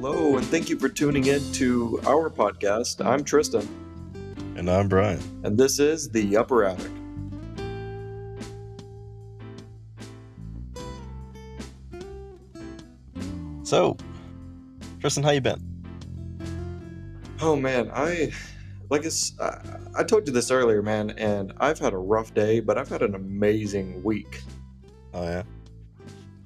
Hello, and thank you for tuning in to our podcast. I'm Triston, And I'm Brian. and this is The Upper Attic. So, Triston, how you been? Oh man, I like it's, I, I told you this earlier, man, and I've had a rough day, but I've had an amazing week. Oh yeah.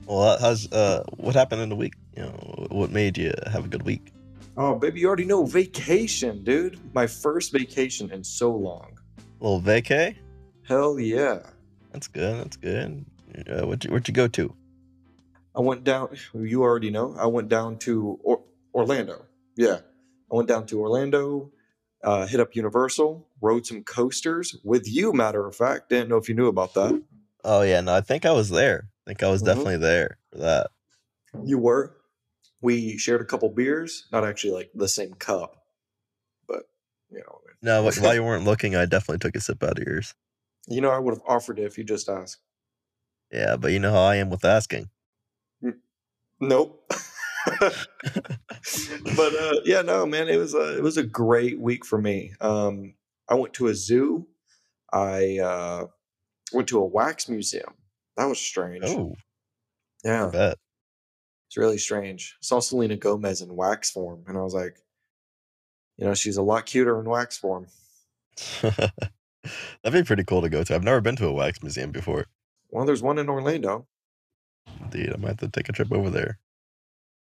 Well, how's uh, what happened in the week? You know, what made you have a good week? Oh, baby, you already know vacation, dude. My first vacation in so long. A little vacay. Hell yeah. That's good. That's good. Uh, where'd you, where'd you go to? I went down. You already know. I went down to or- Orlando. Yeah, I went down to Orlando. Uh, hit up Universal. Rode some coasters with you. Matter of fact, didn't know if you knew about that. Oh yeah, no, I think I was there. I think I was Mhm. definitely there for that. You were. We shared a couple beers. Not actually like the same cup, but you know. No, wh- while you weren't looking, I definitely took a sip out of yours. You know, I would have offered it if you just asked. Yeah, but you know how I am with asking. Nope. but uh, yeah, no, man, it was a it was a great week for me. Um, I went to a zoo. I uh, went to a wax museum. That was strange. Oh, I yeah, bet. it's really strange. I saw Selena Gomez in wax form, and I was like, you know, she's a lot cuter in wax form. That'd be pretty cool to go to. I've never been to a wax museum before. Well, there's one in Orlando. Indeed, I might have to take a trip over there.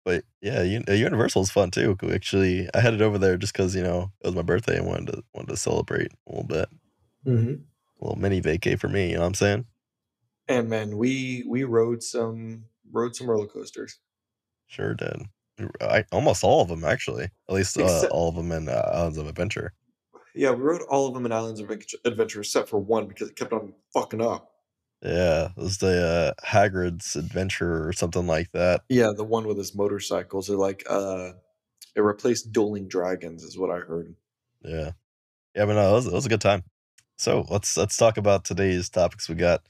But yeah, uh, Universal is fun too. Actually, I headed over there just because you know it was my birthday and wanted to wanted to celebrate a little bit. Mm-hmm. A little mini vacay for me. You know what I'm saying? And man, we we rode some rode some roller coasters. Sure did. I almost all of them actually. At least uh, Except- all of them in uh, Islands of Adventure. Yeah, we rode all of them in Islands of Adventure except for one because it kept on fucking up. Yeah, it was the uh, Hagrid's Adventure or something like that. Yeah, the one with his motorcycles are like uh it replaced dueling dragons is what I heard. Yeah, yeah, but no, it was, it was a good time. So let's let's talk about today's topics. We got.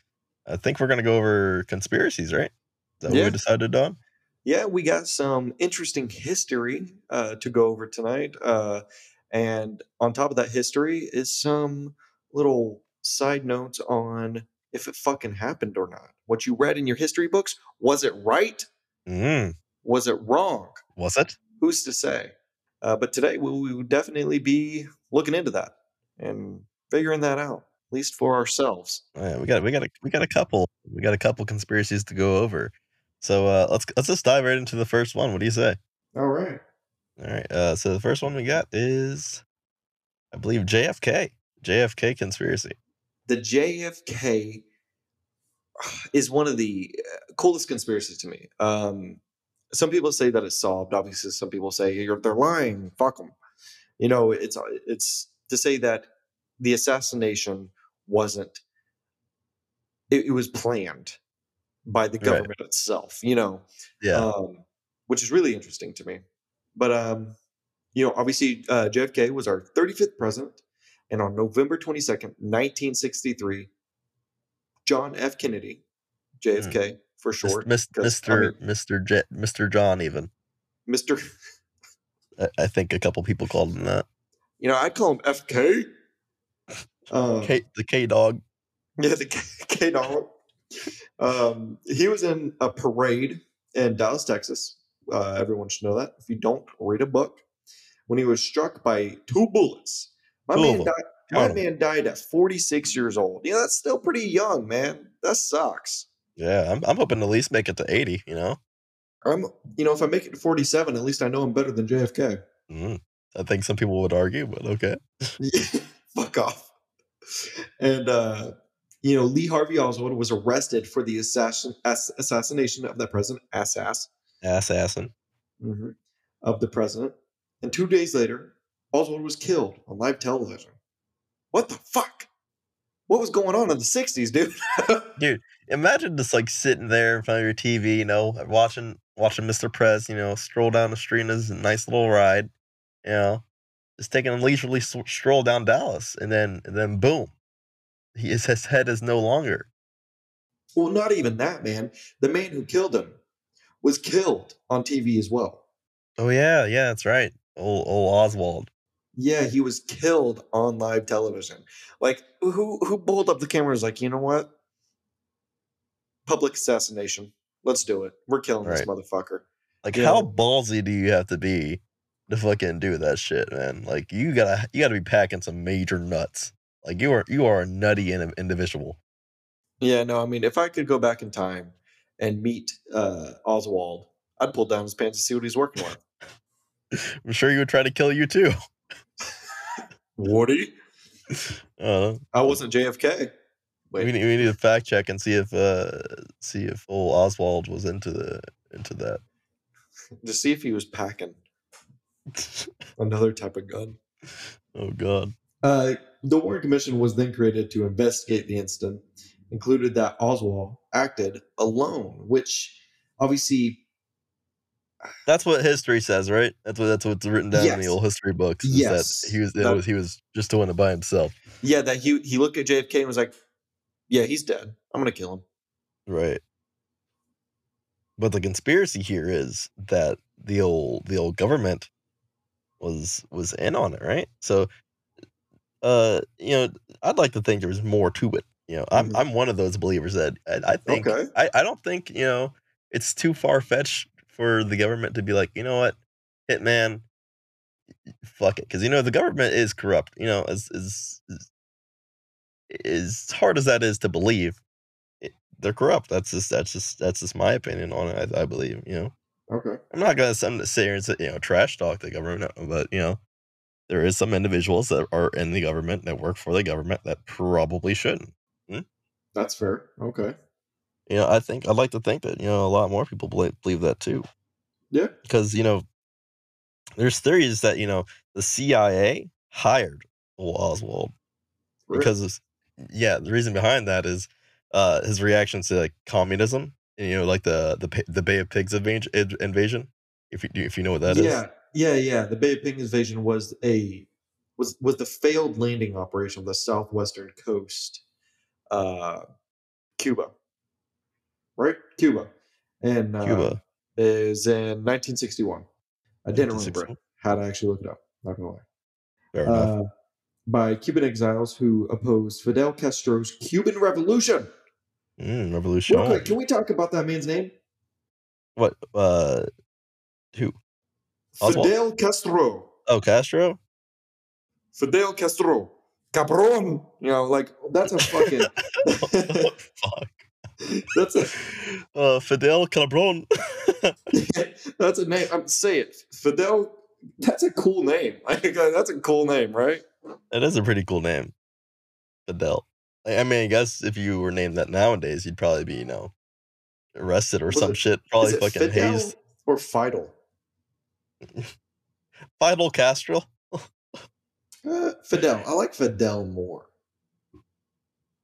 I think we're gonna go over conspiracies, right? Is that what Yeah. we decided on? Yeah, we got some interesting history uh to go over tonight. Uh and on top of that history is some little side notes on if it fucking happened or not. What you read in your history books, was it right? Mm, Was it wrong? was it? Who's to say? Uh, but today we will definitely be looking into that and figuring that out, at least for ourselves. Oh, Yeah, we got we got a we got a couple we got a couple conspiracies to go over. So uh, let's let's just dive right into the first one. What do you say? All right. All right. Uh, so the first one we got is, I believe JFK. JFK conspiracy. The JFK is one of the uh, coolest conspiracies to me. Um, some people say that it's solved. Obviously, some people say you're, they're lying. Fuck them. You know, it's it's to say that the assassination wasn't. It, it was planned by the Right. government itself. You know, Yeah. um, which is really interesting to me. But um, you know, obviously, uh, JFK was our 35th president, and on November 22nd, 1963, John F. Kennedy, JFK for short, Mis- 'cause, I Mr. mean- Mr. J- Mr. John even. Mr. I, I think a couple people called him that. You know, I call him FK. Um, K, the K dog. Yeah, the K Dog. Um, he was in a parade in Dallas, Texas. Uh, everyone should know that. If you don't, read a book. When he was struck by two bullets, my man died. My man died at 46 years old. You know, that's still pretty young, man. That sucks. Yeah, I'm I'm hoping to at least make it to 80. You know. I'm, you know, if I make it to 47, at least I know I'm better than JFK. Mm. I think some people would argue, but okay. Fuck off. And uh, you know, Lee Harvey Oswald was arrested for the assassin, ass, assassination of the president, Assas, Assassin. hmm of the president. And two days later, Oswald was killed on live television. What the fuck? What was going on in the 60s, dude? Dude, imagine just like sitting there in front of your TV, you know, watching watching Mr. Prez, you know, stroll down the street in his nice little ride, you know, just taking a leisurely stroll down Dallas, and then and then boom, he is, his head is no longer. Well, not even that, man. The man who killed him was killed on TV as well. Oh yeah, yeah, that's right. Old, old Oswald. Yeah, he was killed on live television. Like who who pulled up the camera and was like, you know what? Public assassination. Let's do it. We're killing this motherfucker. Like, Yeah. how ballsy do you have to be to fucking do that shit, man? Like, you gotta you gotta be packing some major nuts. Like, you are you are a nutty individual. Yeah, no, I mean, if I could go back in time and meet uh, Oswald, I'd pull down his pants and see what he's working with. I'm sure he would try to kill you too. Woody? Uh, I wasn't JFK. we, Wait, need, we need to fact check and see if uh see if old Oswald was into the into that. to see if he was packing another type of gun. oh god. Uh, the Warren Commission was then created to investigate the incident, included that Oswald acted alone, which obviously, That's what history says, right? That's what that's what's written down in the old history books. Yes. that he was, That- was he was just doing it by himself. yeah, that he he looked at JFK and was like, "Yeah, he's dead. I'm gonna kill him." Right. But the conspiracy here is that the old the old government was was in on it, right? So uh you know, I'd like to think there was more to it. You know, I'm Mhm. I'm one of those believers that I, I think Okay. I, I don't think, you know, it's too far fetched for the government to be like, you know what, hitman, fuck it. Because you know, the government is corrupt, you know, as as as, hard as that is to believe, it, they're corrupt. That's just that's just that's just my opinion on it. I, I believe, you know. Okay. I'm not gonna sit sit here and say, you know trash talk the government, but you know, there is some individuals that are in the government that work for the government that probably shouldn't. Hmm? That's fair. Okay. You know, I think I'd like to think that you know a lot more people believe, believe that too, Yeah. because you know, there's theories that you know the CIA hired Oswald Really? because of, yeah, the reason behind that is uh his reaction to like communism, and, you know, like the the the Bay of Pigs invasion. if you if you know what that is. yeah, yeah, yeah. The Bay of Pigs invasion was a was was the failed landing operation on the southwestern coast, uh, Cuba, right? Cuba, and uh, Cuba. is in 1961. I didn't remember it. 1961? Had to actually look it up. Not gonna lie. Fair enough. Uh, by Cuban exiles who opposed Fidel Castro's Cuban Revolution. Mm, revolution. Real quick, can we talk about that man's name? What? Uh, who? Oswald? Fidel Castro. Oh, Castro. Fidel Castro. Cabron. You know, like that's a fucking Fuck. That's a Uh, Fidel Cabron. that's a name. I'm say it. Fidel. That's a cool name. Like, uh, that's a cool name, right? that is a pretty cool name. Fidel. I I mean, I guess if you were named that nowadays, you'd probably be, you know, arrested or Was some it- shit. Probably it fucking Fidel hazed. or Fidel? Fidel Castro. Uh, Fidel. I like Fidel more.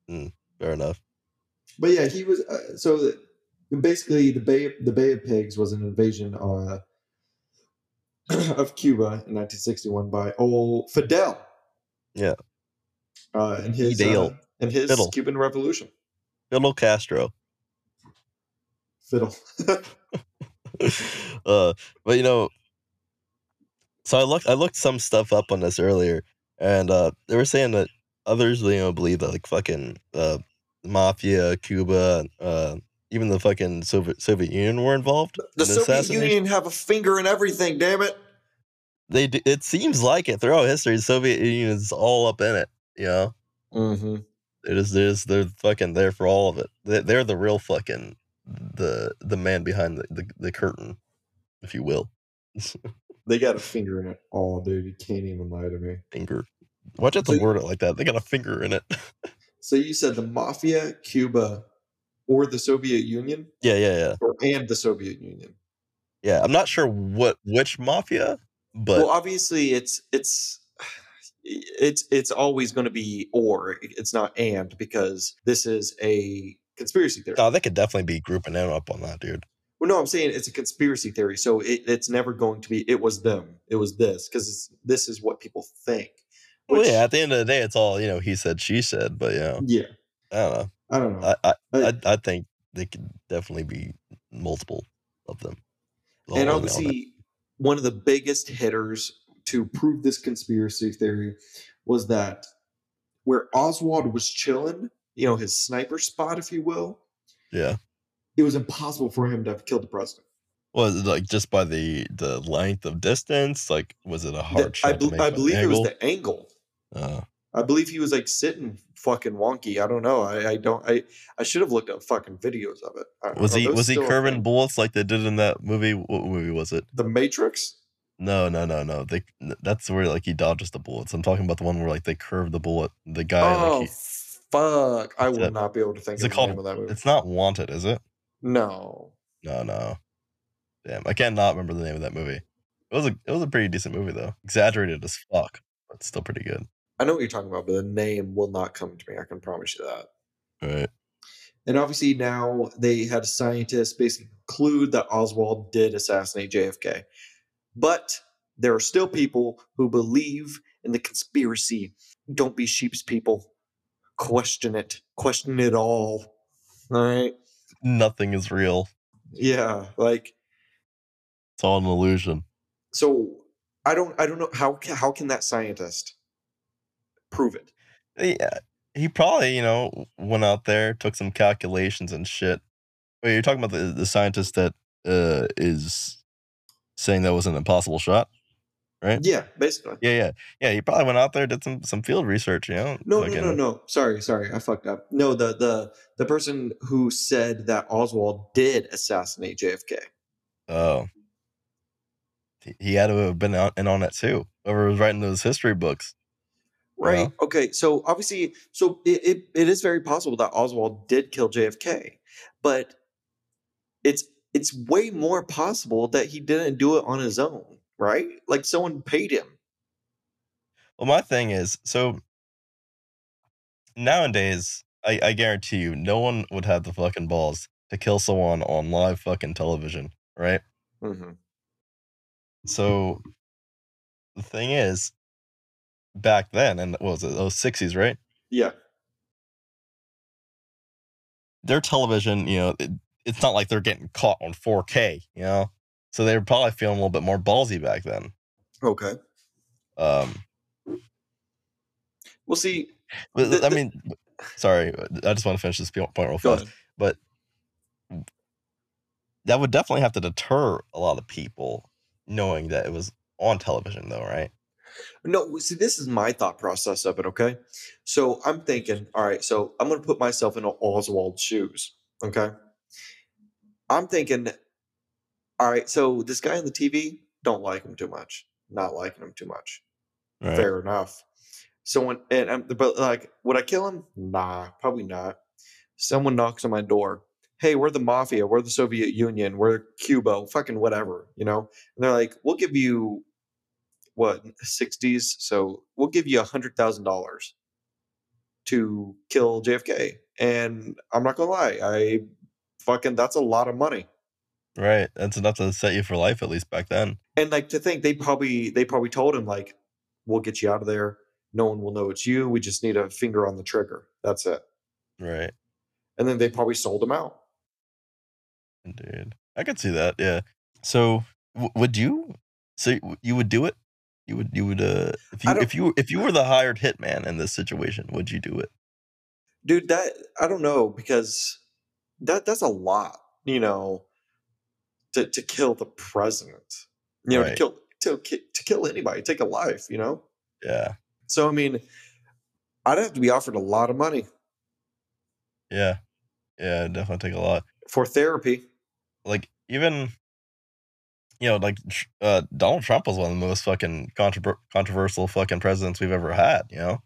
Fair enough. But yeah, he was. Uh, so the, basically, the Bay the Bay of Pigs was an invasion uh, of Cuba in 1961 by old Fidel. Yeah. Uh, and his Fidel. uh, and his Fiddle. Cuban Revolution. Fidel Castro. Fiddle. uh, but you know, so I looked I looked some stuff up on this earlier, and uh, they were saying that others you know believe that like fucking uh, mafia, Cuba, uh, even the fucking Soviet Soviet Union were involved. the in the Soviet. Union have a finger in everything. Damn it. They do, it seems like it throughout history. The Soviet Union is all up in it. You know, Mm-hmm. it is there's they're fucking there for all of it. They, they're the real fucking the the man behind the, the, the curtain, if you will. They got a finger in it. Oh, dude, you can't even lie to me. finger. Watch out to So word it like that. They got a finger in it. So you said the mafia, Cuba, or the Soviet Union, yeah, yeah, yeah, or and the Soviet Union. yeah. I'm not sure what which mafia, but well, obviously, it's it's it's it's always going to be or. It's not and because this is a conspiracy theory. no, they could definitely be grouping them up on that, dude. Well, no, I'm saying it's a conspiracy theory, so it, it's never going to be. It was them. It was this because this is what people think. Well, yeah. At the end of the day, it's all you know. He said, she said, but you know, Yeah, I don't know. I don't know. I I I- I, I think they could definitely be multiple of them. And obviously, one of the biggest hitters to prove this conspiracy theory was that where Oswald was chilling, you know, his sniper spot, if you will, yeah. it was impossible for him to have killed the president. Was it like just by the the length of distance? Like, was it a The- hard shot? I, make I believe it was the angle. Uh, I believe he was like sitting fucking wonky. I don't know. I, I don't. I I should have looked up fucking videos of it. I- was he was he curving thing? bullets like they did in that movie? What movie was it? the Matrix? No, no, no, no. They that's where like he dodges the bullets. I'm talking about the one where like they curve the bullet. The guy oh like he, fuck! I will not be able to think Is of the name called- of that movie. it's not wanted, is it? No. No, no. Damn, I cannot remember the name of that movie. It was a it was a pretty decent movie though. Exaggerated as fuck, but still pretty good. I know what you're talking about, but the name will not come to me. I can promise you that. Right. And obviously now they had scientists basically conclude that Oswald did assassinate JFK. But there are still people who believe in the conspiracy. Don't be sheep's people. Question it. Question it all. All right. Nothing is real. Yeah. Like It's all an illusion. so. I don't. I don't know how. How can that scientist prove it? Yeah, he probably you know went out there, took some calculations and shit. Wait, you're talking about the the scientist that uh is saying that was an impossible shot, right? Yeah. Basically. Yeah, yeah, yeah. He probably went out there, did some some field research. You know, No, no, no, no. Sorry, sorry. I fucked up. No, the the the person who said that Oswald did assassinate JFK. Oh, he, he had to have been in on it too. Whoever was writing those history books. Right. Okay. So obviously, so it, it, it is very possible that Oswald did kill JFK, but it's it's way more possible that he didn't do it on his own, right? Like someone paid him. Well, my thing is, so nowadays, I, I guarantee you, no one would have the fucking balls to kill someone on live fucking television, right? hmm So the thing is, back then, and what was it, those sixties, right? Yeah. Their television, you know, it, it's not like they're getting caught on 4K, you know. So they were probably feeling a little bit more ballsy back then. Okay. Um, We'll see. but The- I mean, sorry, I just want to finish this point real fast. but that would definitely have to deter a lot of people knowing that it was on television though right No, see, this is my thought process of it. Okay, so I'm thinking, all right, so I'm gonna put myself in Oswald's shoes. Okay, I'm thinking, all right, so this guy on the TV don't like him too much, not liking him too much. right Fair enough. Someone and um, but like, would I kill him? Nah, probably not. Someone knocks on my door. Hey, we're the mafia. We're the Soviet Union. We're Cuba. Fucking whatever, you know. And they're like, we'll give you what sixties. So we'll give you a hundred thousand dollars to kill JFK. And I'm not gonna lie, I fucking that's a lot of money. right that's enough to set you for life at least back then And like to think they probably they probably told him like, we'll get you out of there. No one will know it's you. We just need a finger on the trigger. That's it. right And then they probably sold him out. dude i could see that yeah so w- would you so you would do it you would you would uh if you if you if you were the hired hitman in this situation would you do it Dude, that I don't know, because that that's a lot, you know, to, to kill the president. You know, to kill to to kill anybody, take a life, you know? yeah So I mean, I'd have to be offered a lot of money yeah yeah definitely take a lot for therapy. like even you know like uh Donald Trump was one of the most fucking controver- controversial fucking presidents we've ever had, you know.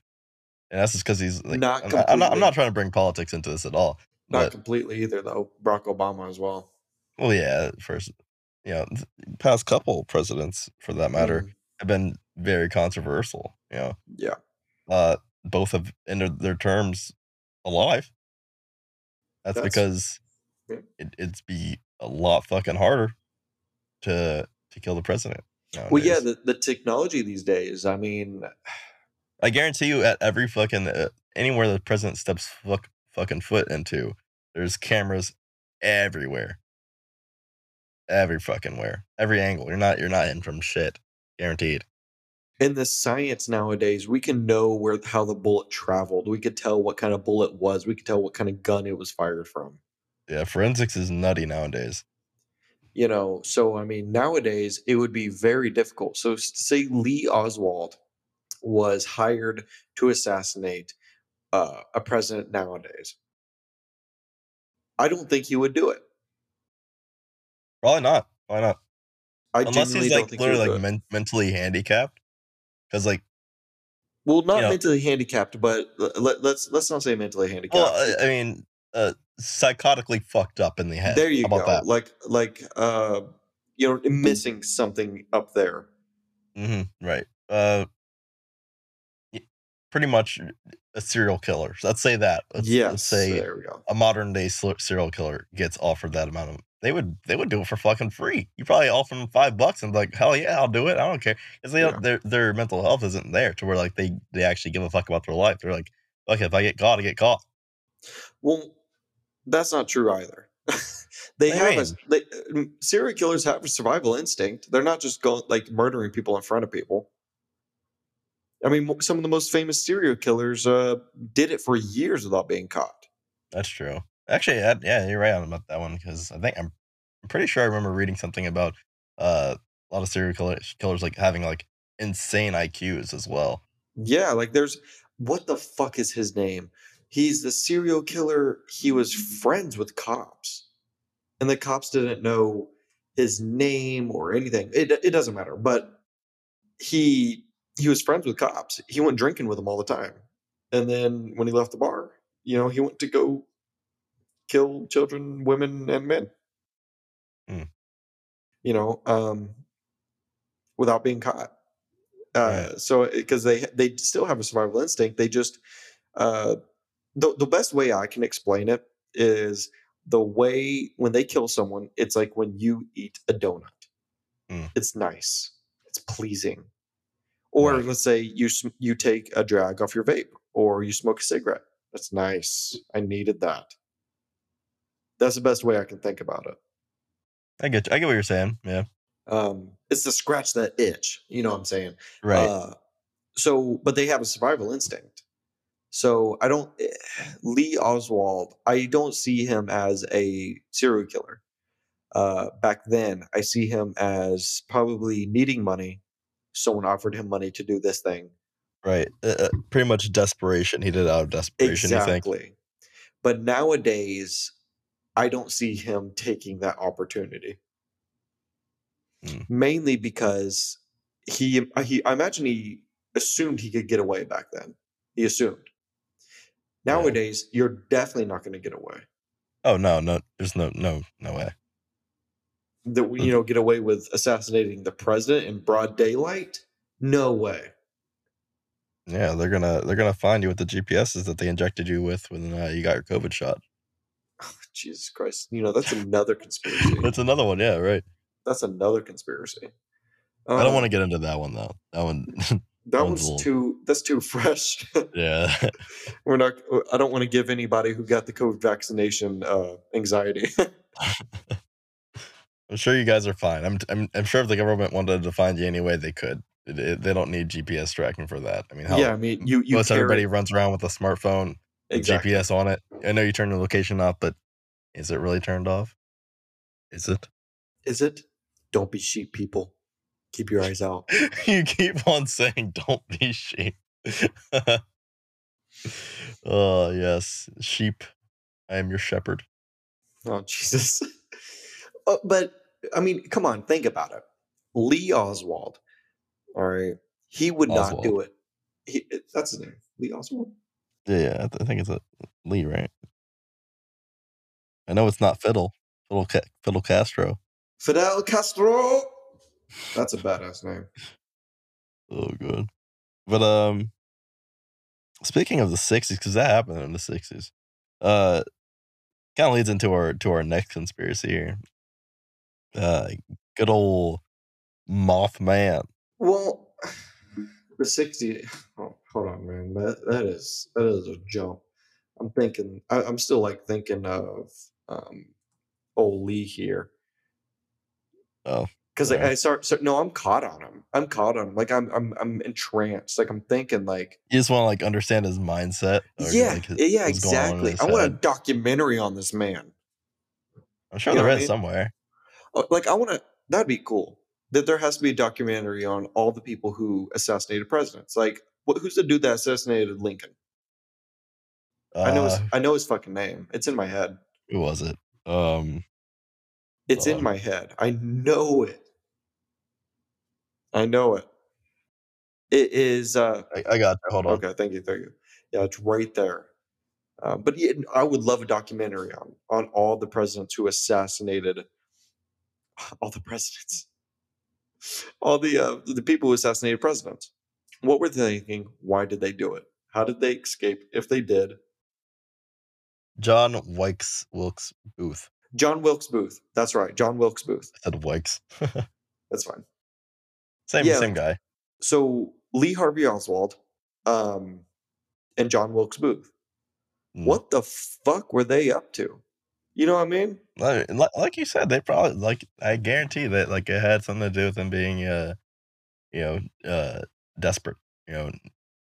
And that's just because he's like Not I'm, not, I'm not I'm not trying to bring politics into this at all. Not But completely either though. Barack Obama as well. well, yeah, first you know, past couple presidents for that matter Mhm. have been very controversial. You know, Yeah. uh, both have ended their terms alive. That's, That's- because yeah. it, it'd be a lot fucking harder to to kill the president. Well, yeah, the, the technology these days. I mean, I guarantee you, at every fucking uh, anywhere the president steps fuck, fucking foot into, there's cameras everywhere, every fucking where, every angle. You're not you're not in from shit, guaranteed. In the science nowadays, we can know where how the bullet traveled. We could tell what kind of bullet was. We could tell what kind of gun it was fired from. Yeah, forensics is nutty nowadays. You know, so I mean, nowadays it would be very difficult. So, say Lee Oswald was hired to assassinate uh, a president nowadays. I don't think he would do it. Probably not. Why not? I Unless he's like literally like men- mentally handicapped. Because like, Well, not know- mentally handicapped, but let, let's let's not say mentally handicapped. well, I, I mean, uh, psychotically fucked up in the head. there you go. that? Like like uh, you know, missing something up there. hmm right. Uh, pretty much a serial killer. Let's say that. Let's, yes. let's say there we go. a modern day serial killer gets offered that amount of. They would they would do it for fucking free. You probably offer them five bucks and like, hell yeah, I'll do it. I don't care because they Yeah. their their mental health isn't there to where like they they actually give a fuck about their life. They're like, fuck, if I get caught, I get caught. Well, that's not true either. they What have a, they, mm, serial killers have a survival instinct. They're not just going like murdering people in front of people. I mean, some of the most famous serial killers uh, did it for years without being caught. That's true. Actually, that, yeah, you're right on about that one because I think I'm, I'm pretty sure I remember reading something about uh, a lot of serial killers, killers like having like insane IQs as well. Yeah, like there's what the fuck is his name? He's the serial killer. He was friends with cops, and the cops didn't know his name or anything. It it doesn't matter, but he he was friends with cops. He went drinking with them all the time, and then when he left the bar, you know, he went to go kill children, women, and men. Hmm. You know, um, without being caught. Uh, So because they they still have a survival instinct, they just uh, the the best way I can explain it is the way when they kill someone, it's like when you eat a donut. Hmm. It's nice, it's pleasing. Or Right. let's say you you take a drag off your vape, or you smoke a cigarette. That's nice. I needed that. That's the best way I can think about it. I get I get what you're saying. Yeah, Um, it's to scratch that itch. You know what I'm saying? right. Uh, so, but they have a survival instinct. So I don't eh, Lee Oswald. I don't see him as a serial killer. Uh, back then, I see him as probably needing money. Someone offered him money to do this thing. right. Uh, uh, pretty much desperation. He did it out of desperation. You think? Exactly. But nowadays, I don't see him taking that opportunity. Hmm. Mainly because he, he, I imagine he assumed he could get away back then. He assumed. Yeah. Nowadays, you're definitely not going to get away. Oh no, no. There's no no no way. That Hmm. you know, get away with assassinating the president in broad daylight? No way. Yeah, they're gonna they're gonna find you with the GPSs that they injected you with when uh, you got your COVID shot. Jesus Christ! You know that's another conspiracy. That's another one. Yeah, right. that's another conspiracy. I don't Um, want to get into that one though. That one. That one's a too. That's too fresh. yeah. We're not. I don't want to give anybody who got the COVID vaccination uh, anxiety. I'm sure you guys are fine. I'm, I'm I'm sure if the government wanted to find you any way they could. It, it- they don't need GPS tracking for that. I mean, hell, yeah, I mean, you you most carry- everybody runs around with a smartphone exactly. GPS on it. I know you turn the location off, but is it really turned off? Is it? Is it? Don't be sheep, people. Keep your eyes out. you keep on saying, "Don't be sheep." oh yes, sheep. I am your shepherd. Oh Jesus! Uh, but I mean, come on, think about it. Lee Oswald. All right, he would not do it. He, that's his name, Lee Oswald. Yeah, yeah. I, th- I think it's a Lee, right? I know it's not Fiddle. Fiddle, Fiddle Castro. Fidel Castro. That's a badass name. Oh, good. But um, speaking of the '60s, because that happened in the '60s, uh, kind of leads into our to our next conspiracy here. Uh, good old Mothman. Well, the 60. Oh, hold on. man. That that is that is a jump. I'm thinking. I, I'm still like thinking of um, old Lee here. Oh, because like. I start, start. No, I'm caught on him. I'm caught on him. Like I'm I'm I'm entranced. Like I'm thinking like You just want to like understand his mindset. or, yeah like, his- yeah what's going on in exactly. I want a documentary on this man. I'm sure you there what I mean? somewhere. Uh, Like I want to. That'd be cool. That there has to be a documentary on all the people who assassinated presidents. Like wh- who's the dude that assassinated Lincoln? I know his. Uh, I know his fucking name. It's in my head. who was it? Um, It's in Um, my head. I know it. I know it. It is. uh I, I got you. Hold on. Okay, thank you, thank you. Yeah, it's right there. Uh, but yeah, I would love a documentary on on all the presidents who assassinated all the presidents, all the uh, the people who assassinated presidents. What were they thinking? Why did they do it? How did they escape? If they did, John Wilkes Wilkes Booth. John Wilkes Booth. That's right, John Wilkes Booth. I said Wilkes. That's fine. Same Yeah, same guy. So Lee Harvey Oswald, um, and John Wilkes Booth. Mm. What the fuck were they up to? You know what I mean? Like, like you said, they probably like I guarantee that like it had something to do with them being uh you know uh desperate, you know,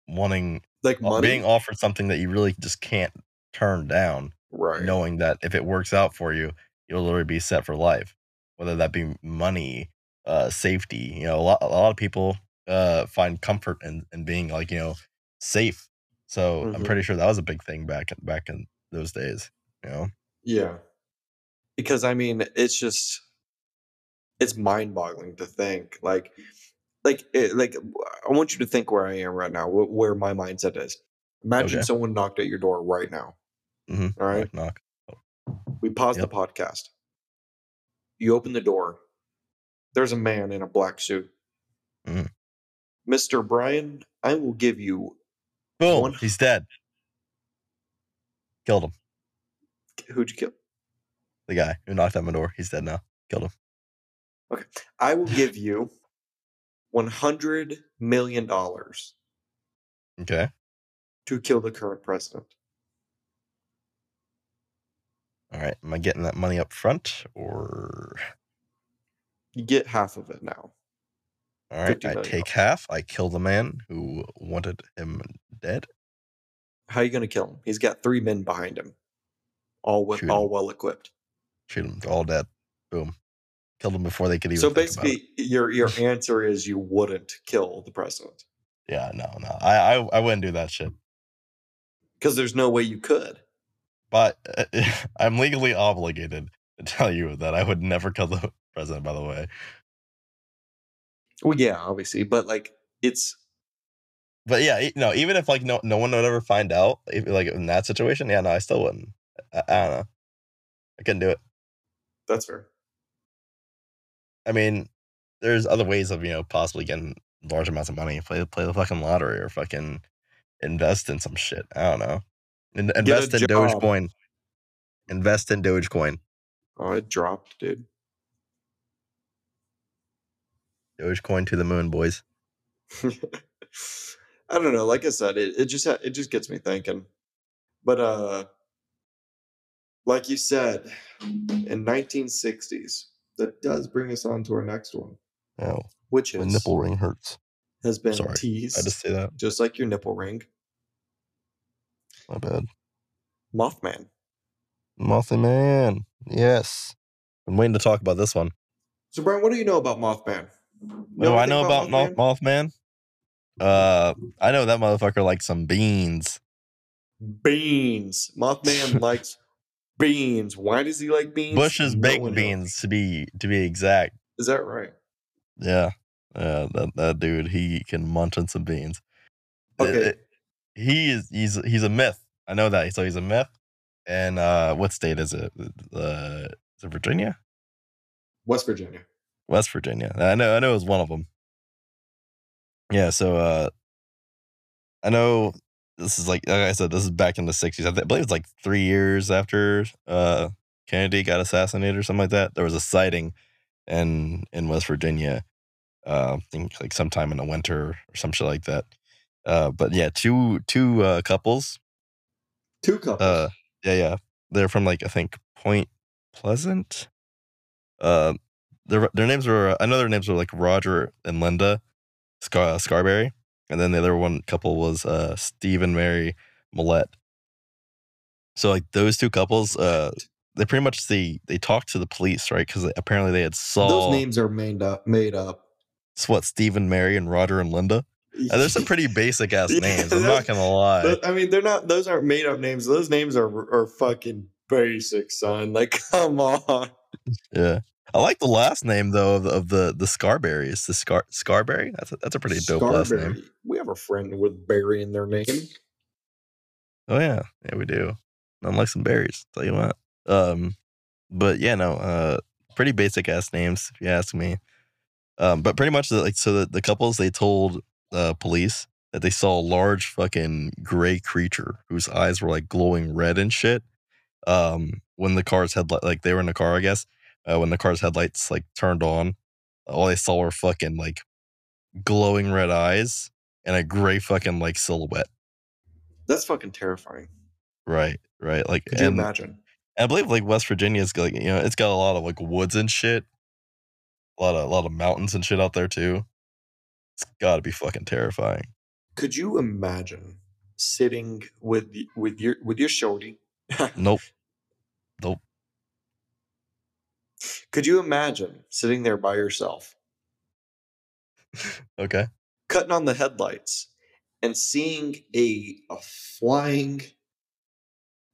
wanting Like money, being offered something that you really just can't turn down, right? knowing that if it works out for you, you'll literally be set for life. Whether that be money, uh, safety, you know, a lot a lot of people uh find comfort in, in being like you know safe. So I'm Mhm. pretty sure that was a big thing back in back in those days. You know, Yeah. Because I mean, it's just it's mind-boggling to think like like it, like I want you to think where I am right now, wh- where my mindset is. Imagine Okay. someone knocked at your door right now. hmm All right. knock. We pause Yep. the podcast. You open the door. There's a man in a black suit. Mm. Mr. Brian, I will give you Boom, One- he's dead. Killed him. who'd you kill? The guy who knocked on my door. He's dead now. Killed him. Okay. I will give you one hundred million dollars Okay. to kill the current president. All right. Am I getting that money up front or? You get half of it now. All right. I take half. I kill the man who wanted him dead. How are you going to kill him? He's got three men behind him, all with, all well equipped. Shoot him. They're all dead. Boom. Killed them before they could even. So think about it. basically, your your answer is you wouldn't kill the president Yeah. No. No. I. I. I wouldn't do that shit. because there's no way you could. But uh, I'm legally obligated to tell you that I would never kill the president. By the way. Well, yeah, obviously, but like it's But yeah, no. Even if like no no one would ever find out, if, like in that situation, yeah, no, I still wouldn't. I, I don't know. I couldn't do it. that's fair. I mean, there's other ways of you know possibly getting large amounts of money. Play play the fucking lottery or fucking invest in some shit. I don't know. In, invest in job. Dogecoin. Invest in Dogecoin. Oh, it dropped, dude. Dogecoin to the moon, boys. I don't know. Like I said, it, it just it just gets me thinking. But uh, like you said, in 1960s, that does bring us on to our next one, Oh, which my is nipple ring hurts. has been Sorry, teased, I just say that. just like your nipple ring, My bad. Mothman. Mothy man. Yes. Been waiting to talk about this one. So, Brian, what do you know about Mothman? What do I know about Moth- Mothman? Uh, I know that motherfucker likes some beans. Beans. Mothman likes beans. Why does he like beans? Bush's No baked one knows. beans to be to be exact. Is that right? Yeah, yeah. That that dude, he can munch on some beans. Uh, Okay. uh, he is he's he's a myth. I know that. So he's a myth. And uh, what state is it? Uh, is it Virginia? West Virginia. West Virginia. I know. I know it was one of them. Yeah. So uh, I know this is like like I said. This is back in the '60s. I, th- I believe it's like three years after uh, Kennedy got assassinated or something like that. There was a sighting in in West Virginia. Uh, I think like sometime in the winter or some shit like that. Uh, but yeah, two two uh, couples. Two couples. Uh, yeah, yeah. They're from like I think Point Pleasant. Uh, their their names were I know their names were like Roger and Linda Scar- Scarberry, and then the other one couple was uh Steve and Mary Mallette. So like those two couples, uh, they pretty much they they talked to the police, right? Because apparently they had saw Those names are made up. Made up. it's what Steve and Mary and Roger and Linda. And there's some pretty basic ass Yeah, names. I'm not gonna lie. I mean, they're not. Those aren't made up names. Those names are are fucking basic, son. Like, come on. Yeah, I like the last name though of the of the, the Scarberries. The Scar Scarberry. That's a, that's a pretty dope last name. We have a friend with Barry in their name. Oh yeah, yeah we do. I like some berries, tell you what. Um, but yeah, no, uh, pretty basic ass names if you ask me. Um, but pretty much the, like so the, the couples they told uh police that they saw a large fucking gray creature whose eyes were like glowing red and shit. Um, when the car's had like they were in the car, I guess. Uh, when the car's headlights like turned on, all they saw were fucking like glowing red eyes and a gray fucking like silhouette. That's fucking terrifying. Right, right. Like Could you and, imagine? I believe like West Virginia's like you know it's got a lot of like woods and shit, a lot of a lot of mountains and shit out there too. It's got to be fucking terrifying. Could you imagine sitting with with your with your shorty? Nope, nope. Could you imagine sitting there by yourself, Okay. cutting on the headlights, and seeing a a flying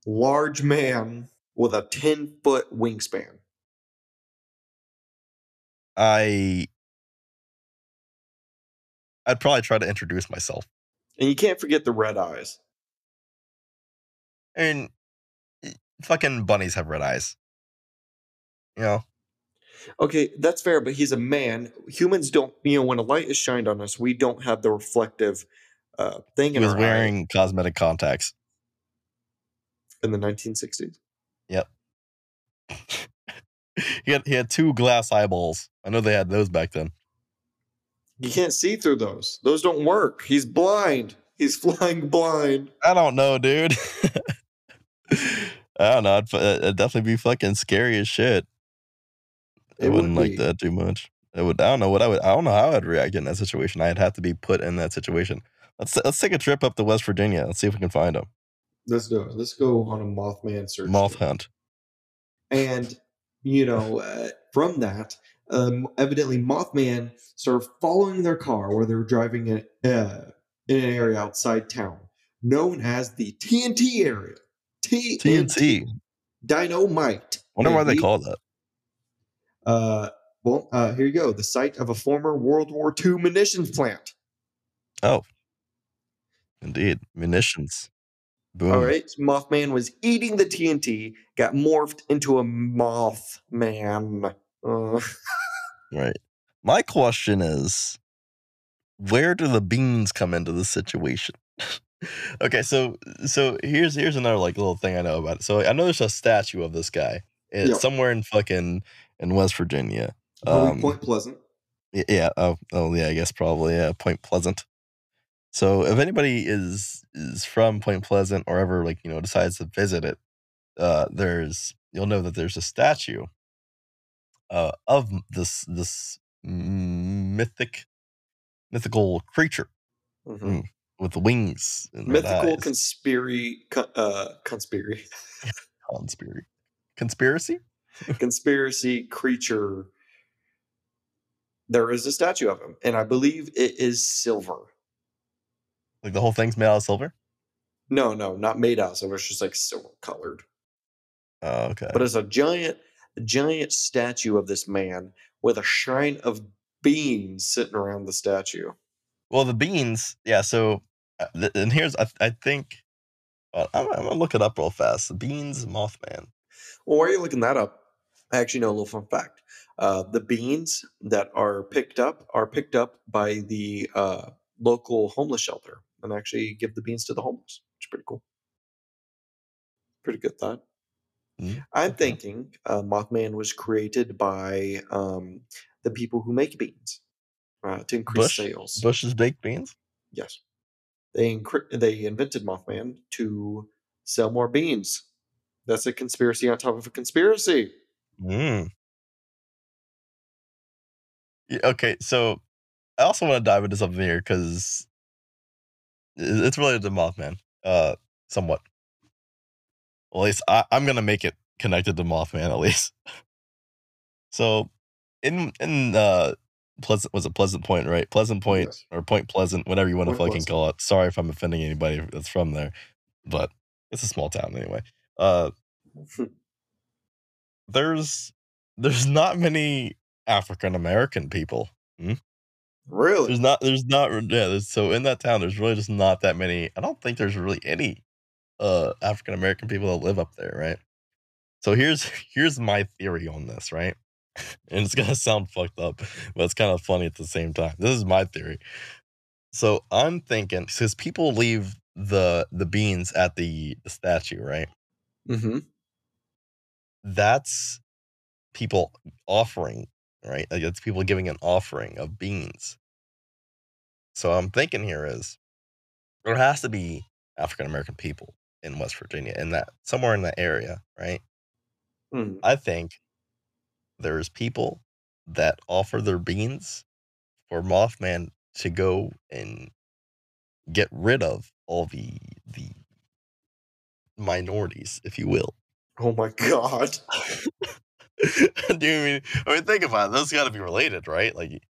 large man with a ten foot wingspan? I I'd probably try to introduce myself. And you can't forget the red eyes. And eh, fucking bunnies have red eyes. You know, Okay, that's fair, but he's a man. Humans don't, you know, when a light is shined on us, we don't have the reflective uh, thing he in was our eye wearing cosmetic contacts. in the 1960s. Yep. he had he had two glass eyeballs. I know they had those back then. You can't see through those. Those don't work. He's blind. He's flying blind. I don't know, dude. I don't know. I'd, fu- it'd definitely be fucking scary as shit. I It would wouldn't like that too much. I would. I don't know what I would. I don't know how I'd react in that situation. I'd have to be put in that situation. Let's let's take a trip up to West Virginia. Let's see if we can find him. Let's do it. Let's go on a Mothman search. Moth hunt. And, you know, uh, from that, um, evidently Mothman started following their car where they were driving in, uh, in an area outside town known as the TNT area. TNT. TNT. Dynamite. Wonder why they call that. Uh, well, uh, here you go. The site of a former World War II munitions plant. Oh, indeed, munitions. Boom. All right. Mothman was eating the TNT, got morphed into a Mothman. Uh, Right. My question is, where do the beans come into the situation? okay, so so here's here's another like little thing I know about it. So I know there's a statue of this guy. It's somewhere in fucking in West Virginia. Um, Point Pleasant. Yeah. Oh, oh, yeah. I guess probably. Yeah. Point Pleasant. So if anybody is is from Point Pleasant or ever like you know decides to visit it, uh, there's you'll know that there's a statue uh, of this this mythic mythical creature Mhm. with wings and Mythical eyes. conspiracy. Uh, conspiracy. conspiracy conspiracy. Conspiracy creature. There is a statue of him, and I believe it is silver. Like the whole thing's made out of silver. No, no, not made out of silver. It's just like silver colored. Oh, okay. But it's a giant, giant statue of this man with a shrine of beans sitting around the statue. Well, the beans, yeah. So, uh, and here's I, I think uh, I'm, I'm gonna look it up real fast. The beans, Mothman. Well, why are you're looking that up, I actually know a little fun fact. Uh, the beans that are picked up are picked up by the uh, local homeless shelter and actually give the beans to the homeless, which is pretty cool. Pretty good thought. Mm, I'm thinking uh, Mothman was created by um, the people who make beans uh, to increase Bush, sales. Bush's baked beans. Yes. They incre- they invented Mothman to sell more beans. That's a conspiracy on top of a conspiracy. Mm. Yeah, okay, so I also want to dive into something here because it's related to Mothman, uh, somewhat. Well, at least I, I'm gonna make it connected to Mothman at least. so, in in uh, Pleasant was a Pleasant Point, right? Pleasant Point Yes. or Point Pleasant, whatever you want to Point fucking Pleasant. call it. Sorry if I'm offending anybody that's from there, but it's a small town anyway. Uh, there's there's not many African American people. Really? There's not there's not yeah, there's, so in that town there's really just not that many. I don't think there's really any uh African American people that live up there, right? So here's here's my theory on this, right? And it's gonna sound fucked up, but it's kind of funny at the same time. This is my theory. So I'm thinking because people leave the the beans at the, the statue, right? Mm-hmm. That's people offering, right? Like it's people giving an offering of beans. So I'm thinking here is there has to be African American people in West Virginia in that somewhere in that area, right? hmm I think there's people that offer their beans for Mothman to go and get rid of all the the minorities, if you will. Oh my god. Do you mean? I mean, think about it. Those got to be related, right? Like,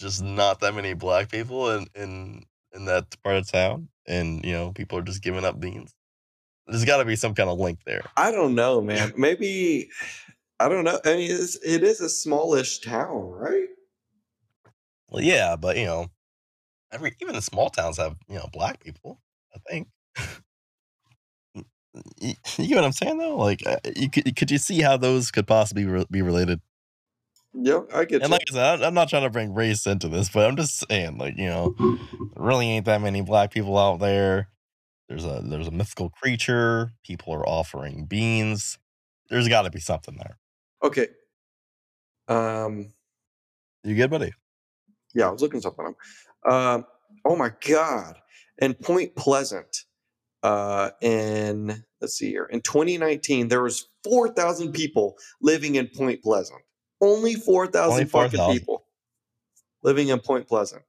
just not that many black people in in in that part of town, and you know, people are just giving up beans. There's got to be some kind of link there. I don't know, man. Maybe I don't know. I mean, it's, it is a smallish town, right? Well, yeah, but you know, every even the small towns have you know black people. I think. you, you get what I'm saying though? Like, uh, you could could you see how those could possibly re- be related? Yeah, I get And you. like I said, I'm- I'm not trying to bring race into this, but I'm just saying, like, you know, really ain't that many black people out there. There's a there's a mythical creature. People are offering beans. There's got to be something there. okay. Um. You good, buddy? Yeah, I was looking something up. Um. Oh my god. And Point Pleasant, uh, in let's see here, in 2019, there was 4,000 people living in Point Pleasant. Only 4,000 Only fucking 4,000. people living in Point Pleasant.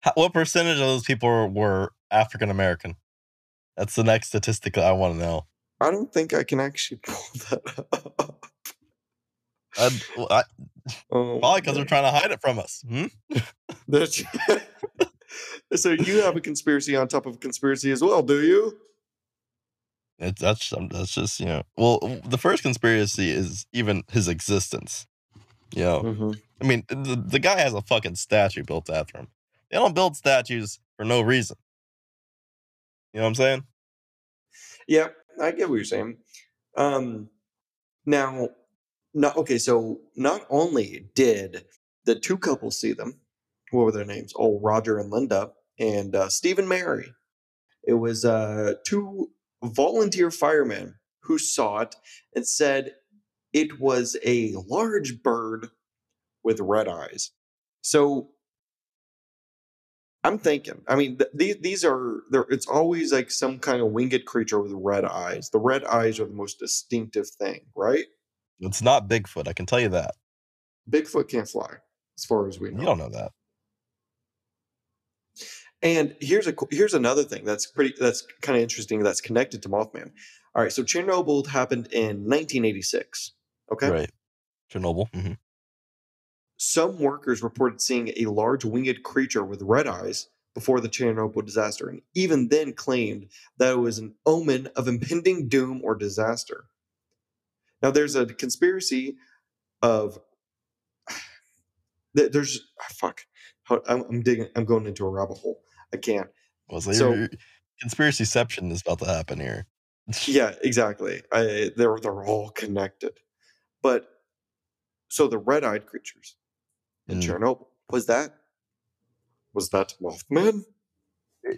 How, what percentage of those people were, African American? That's the next statistic that I want to know. I don't think I can actually pull that up. I'd, I, Oh, probably because they're trying to hide it from us. Hmm? So you have a conspiracy on top of a conspiracy as well, do you? It's that's um, that's just you know. Well, the first conspiracy is even his existence. You know, Mm-hmm. I mean, the, the guy has a fucking statue built after him. They don't build statues for no reason. You know what I'm saying? Yeah, I get what you're saying. Um, now, not okay. So not only did the two couples see them, what were their names? Oh, Roger and Linda, and uh, Stephen Mary. It was uh, two volunteer firemen who saw it and said it was a large bird with red eyes. So I'm thinking. I mean, th- these these are there. It's always like some kind of winged creature with red eyes. The red eyes are the most distinctive thing, right? It's not Bigfoot. I can tell you that. Bigfoot can't fly, as far as we know. You don't know that. And here's a here's another thing that's pretty that's kind of interesting. That's connected to Mothman. All right, so Chernobyl happened in 1986. Okay, Right. Chernobyl. hmm some workers reported seeing a large winged creature with red eyes before the Chernobyl disaster, and even then claimed that it was an omen of impending doom or disaster. Now, there's a conspiracy of there's ah, fuck. I'm digging. I'm going into a rabbit hole. I can't. Well, so, So- conspiracyception is about to happen here. Yeah, exactly. I, they're they're all connected. But so the red-eyed creatures in Mm. Chernobyl was that was that Mothman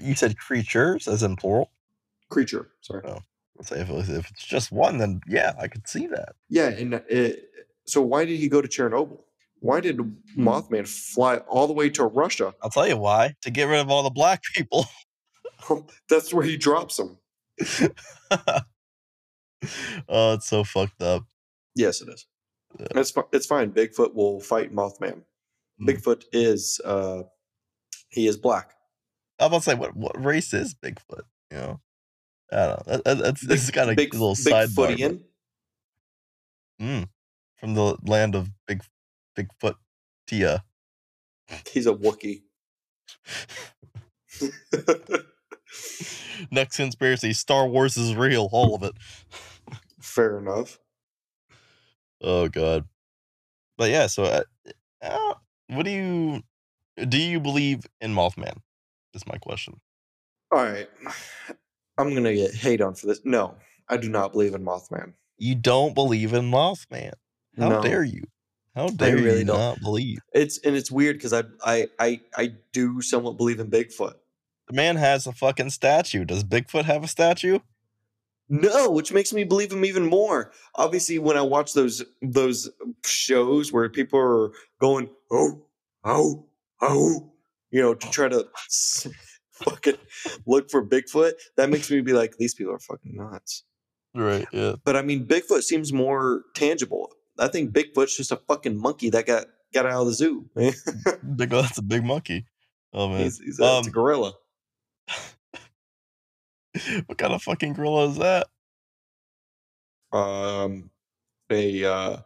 You said creatures, as in plural. creature? Sorry. Oh. Let's say if, it was, if it's just one, then yeah, I could see that. Yeah, and it, so why did he go to Chernobyl? Why did Mothman fly all the way to Russia? I'll tell you why. To get rid of all the black people. That's where he drops them. oh, it's so fucked up. Yes, it is. Yeah. It's it's fine. Bigfoot will fight Mothman. Mm. Bigfoot is uh he is black. I'm about to say, what what race is Bigfoot? You know, I don't know. That, that- that's this is kind of a Big little sidebar. Bigfootian. but- Mm, from the land of Big Bigfoot Tia. He's a Wookie. Next conspiracy: Star Wars is real. All of it. Fair enough. Oh god. But yeah, so uh, uh, what do you do? You believe in Mothman? Is my question. All right. I'm gonna get hate on for this. No, I do not believe in Mothman. You don't believe in Mothman? How No. dare you? How dare really you don't. not believe? It's and it's weird because I, I I I do somewhat believe in Bigfoot. The man has a fucking statue. Does Bigfoot have a statue? No, which makes me believe him even more. Obviously, when I watch those those shows where people are going oh oh oh, you know, to try to fucking look for Bigfoot, that makes me be like, these people are fucking nuts. Right. Yeah. But I mean, Bigfoot seems more tangible. I think Bigfoot's just a fucking monkey that got got out of the zoo. Big. That's a big monkey. Oh man. he's he's a, it's a Um, gorilla. what kind of fucking gorilla is that? Um, a uh,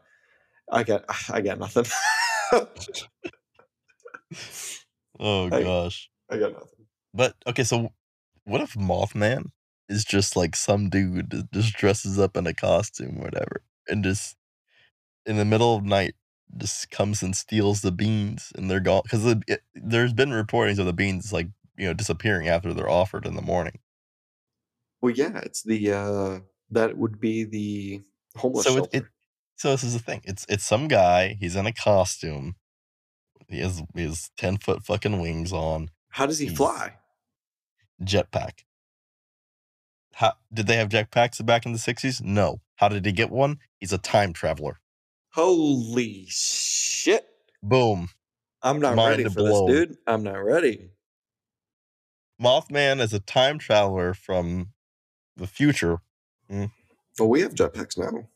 I got I got nothing. Oh gosh. I got nothing. But okay, so what if Mothman is just like some dude that just dresses up in a costume or whatever, and just in the middle of night just comes and steals the beans and they're gone? Because it, there's been reportings of the beans like you know disappearing after they're offered in the morning. Well, yeah, it's the uh, that would be the homeless So it, shelter. it so this is the thing. It's it's some guy. He's in a costume. He has his ten foot fucking wings on. How does he he's- fly? jetpack. How did they have jetpacks back in the sixties? No. How did he get one? He's a time traveler. Holy shit! Boom. I'm not Mind ready for blown. this, dude. I'm not ready. Mothman is a time traveler from the future. Mm. Well, we have jetpacks now,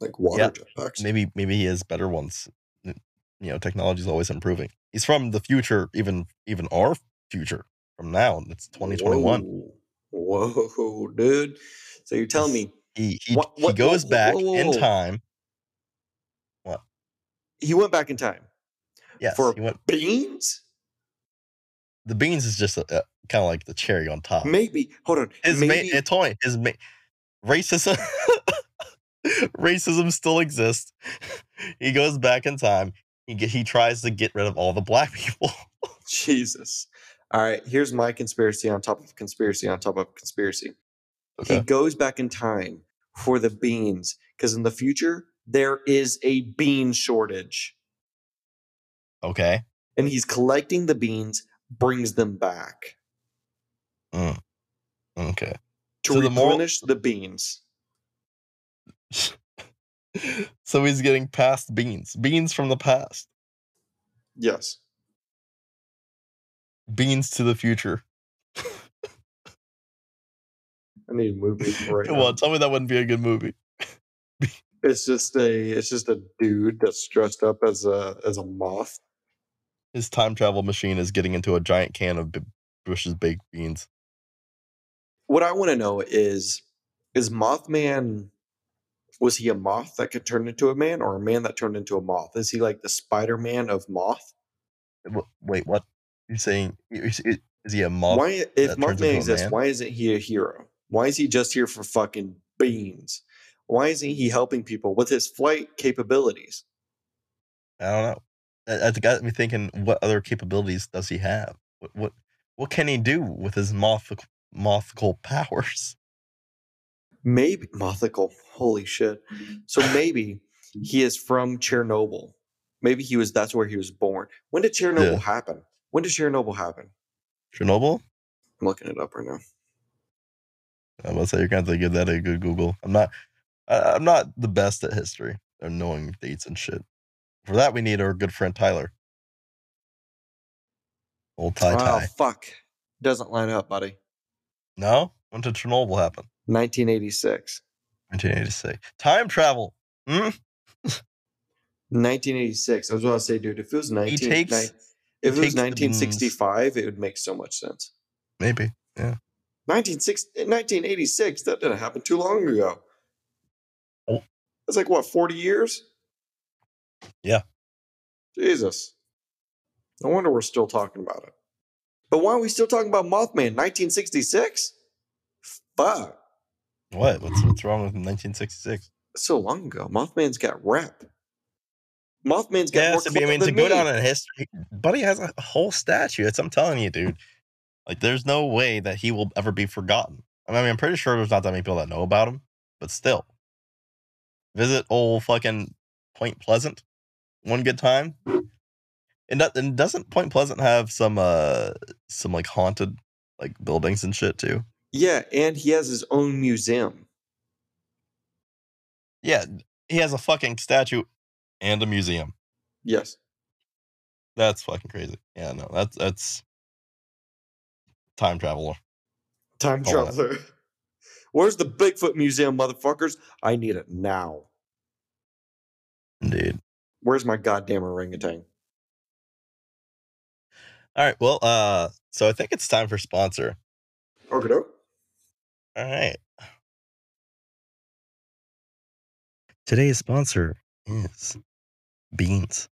like water Yeah. jetpacks. Maybe maybe he has better ones. You know, technology is always improving. He's from the future, even even our future from now. It's 2021. Whoa, Whoa, dude! So you're telling me He he, What- he goes whoa, back whoa, whoa, in time. He went back in time Yes, for he went. beans? The beans is just uh, uh, a, kind of like the cherry on top. Maybe. Hold on. his maybe. main his main racism racism still exists he goes back in time he get, he tries to get rid of all the black people Jesus. All right. Here's my conspiracy on top of conspiracy on top of conspiracy. He goes back in time for the beans because in the future there is a bean shortage, okay and he's collecting the beans, brings them back Mm. okay to So the moral- replenish the beans. so he's getting past beans beans from the past Yes. beans to the future I need a movie right come now. on tell me that wouldn't be a good movie It's just a it's just a dude that's dressed up as a as a moth. his time travel machine is getting into a giant can of B- bush's baked beans What I want to know is is Mothman was he a moth that could turn into a man or a man that turned into a moth? Is he like the Spider-Man of moth? Wait what you're saying is he a moth why if that turns into Mothman exists, why isn't he a hero? Why is he just here for fucking beans? Why isn't he helping people with his flight capabilities? I don't know. That, got me thinking. What other capabilities does he have? What what what can he do with his mothical mothical powers? Maybe mothical. Holy shit. So maybe he is from Chernobyl. Maybe he was that's where he was born. When did Chernobyl Yeah. happen? When did Chernobyl happen? Chernobyl. I'm looking it up right now. I'm gonna say you're gonna have to give that a good Google. I'm not. I, I'm not the best at history or knowing dates and shit. For that, we need our good friend Tyler. Old Ty Oh Ty. fuck, doesn't line up, buddy. No? When did Chernobyl happen? 1986. 1986. Time travel. Hmm? 1986. I was going to say, dude, if it was 19, takes- nine- if it was 1965, it would make so much sense. Maybe. 1960, 1986. That didn't happen too long ago. That's like what 40 years. Yeah. Jesus. No wonder we're still talking about it. But why are we still talking about Mothman? 1966. Fuck. What? What's what's wrong with 1966? so long ago. Mothman's got rep. Mothman's got more Yes, I mean, to go me. down in history, Buddy has a whole statue. It's I'm telling you, dude. Like, there's no way that he will ever be forgotten. I mean, I'm pretty sure there's not that many people that know about him, but still, visit old fucking Point Pleasant one good time. And, that, and doesn't Point Pleasant have some uh some like haunted like buildings and shit too? Yeah, and he has his own museum. Yeah, he has a fucking statue and a museum. Yes. That's fucking crazy. Yeah, no, that's that's time traveler. Time traveler. Where's the Bigfoot Museum, motherfuckers? I need it now. Indeed. Where's my goddamn orangutan? All right. Well, uh, so I think it's time for sponsor. Okay. All right. Today's sponsor is beans.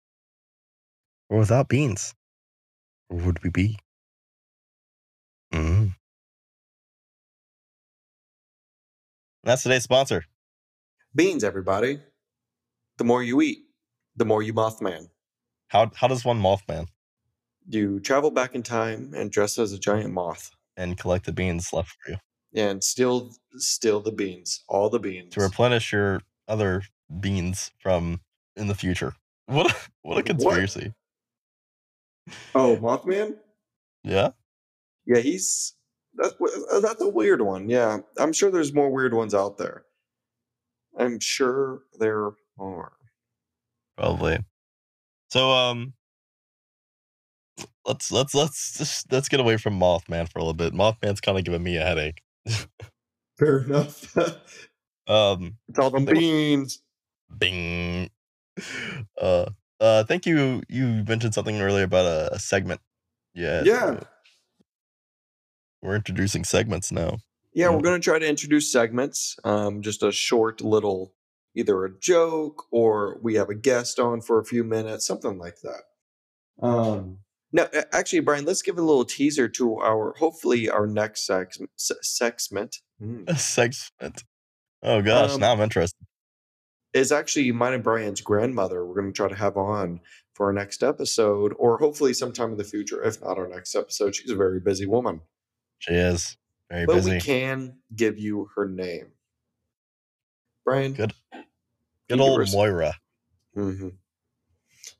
Or without beans, where would we be? Mm. That's today's sponsor. Beans, everybody. The more you eat, the more you Mothman. How how does one Mothman You travel back in time and dress as a giant moth and collect the beans left for you and steal steal the beans, all the beans. to replenish your other beans from in the future? What a, what a conspiracy! oh, Mothman? Yeah. Yeah, he's that's that's a weird one. Yeah, I'm sure there's more weird ones out there. I'm sure there are. Probably. So um let's let's let's just let's get away from Mothman for a little bit. Mothman's kind of giving me a headache. Fair enough. Um it's all the They beans. bing. Uh uh thank you you mentioned something earlier about a, a segment. Yeah. Yeah. We're introducing segments now. Yeah, we're Mhm. going to try to introduce segments. Um, just a short little, either a joke or we have a guest on for a few minutes, something like that. Um, now, actually, Brian, let's give a little teaser to our, hopefully, our next sex, se- sexment. Mm. A segment. Oh gosh, Um, now I'm interested. Is actually mine and Brian's grandmother. We're going to try to have on for our next episode, or hopefully sometime in the future. If not our next episode, she's a very busy woman, She is very but busy. we can give you her name. Brian, Good. Good old Moira. hmm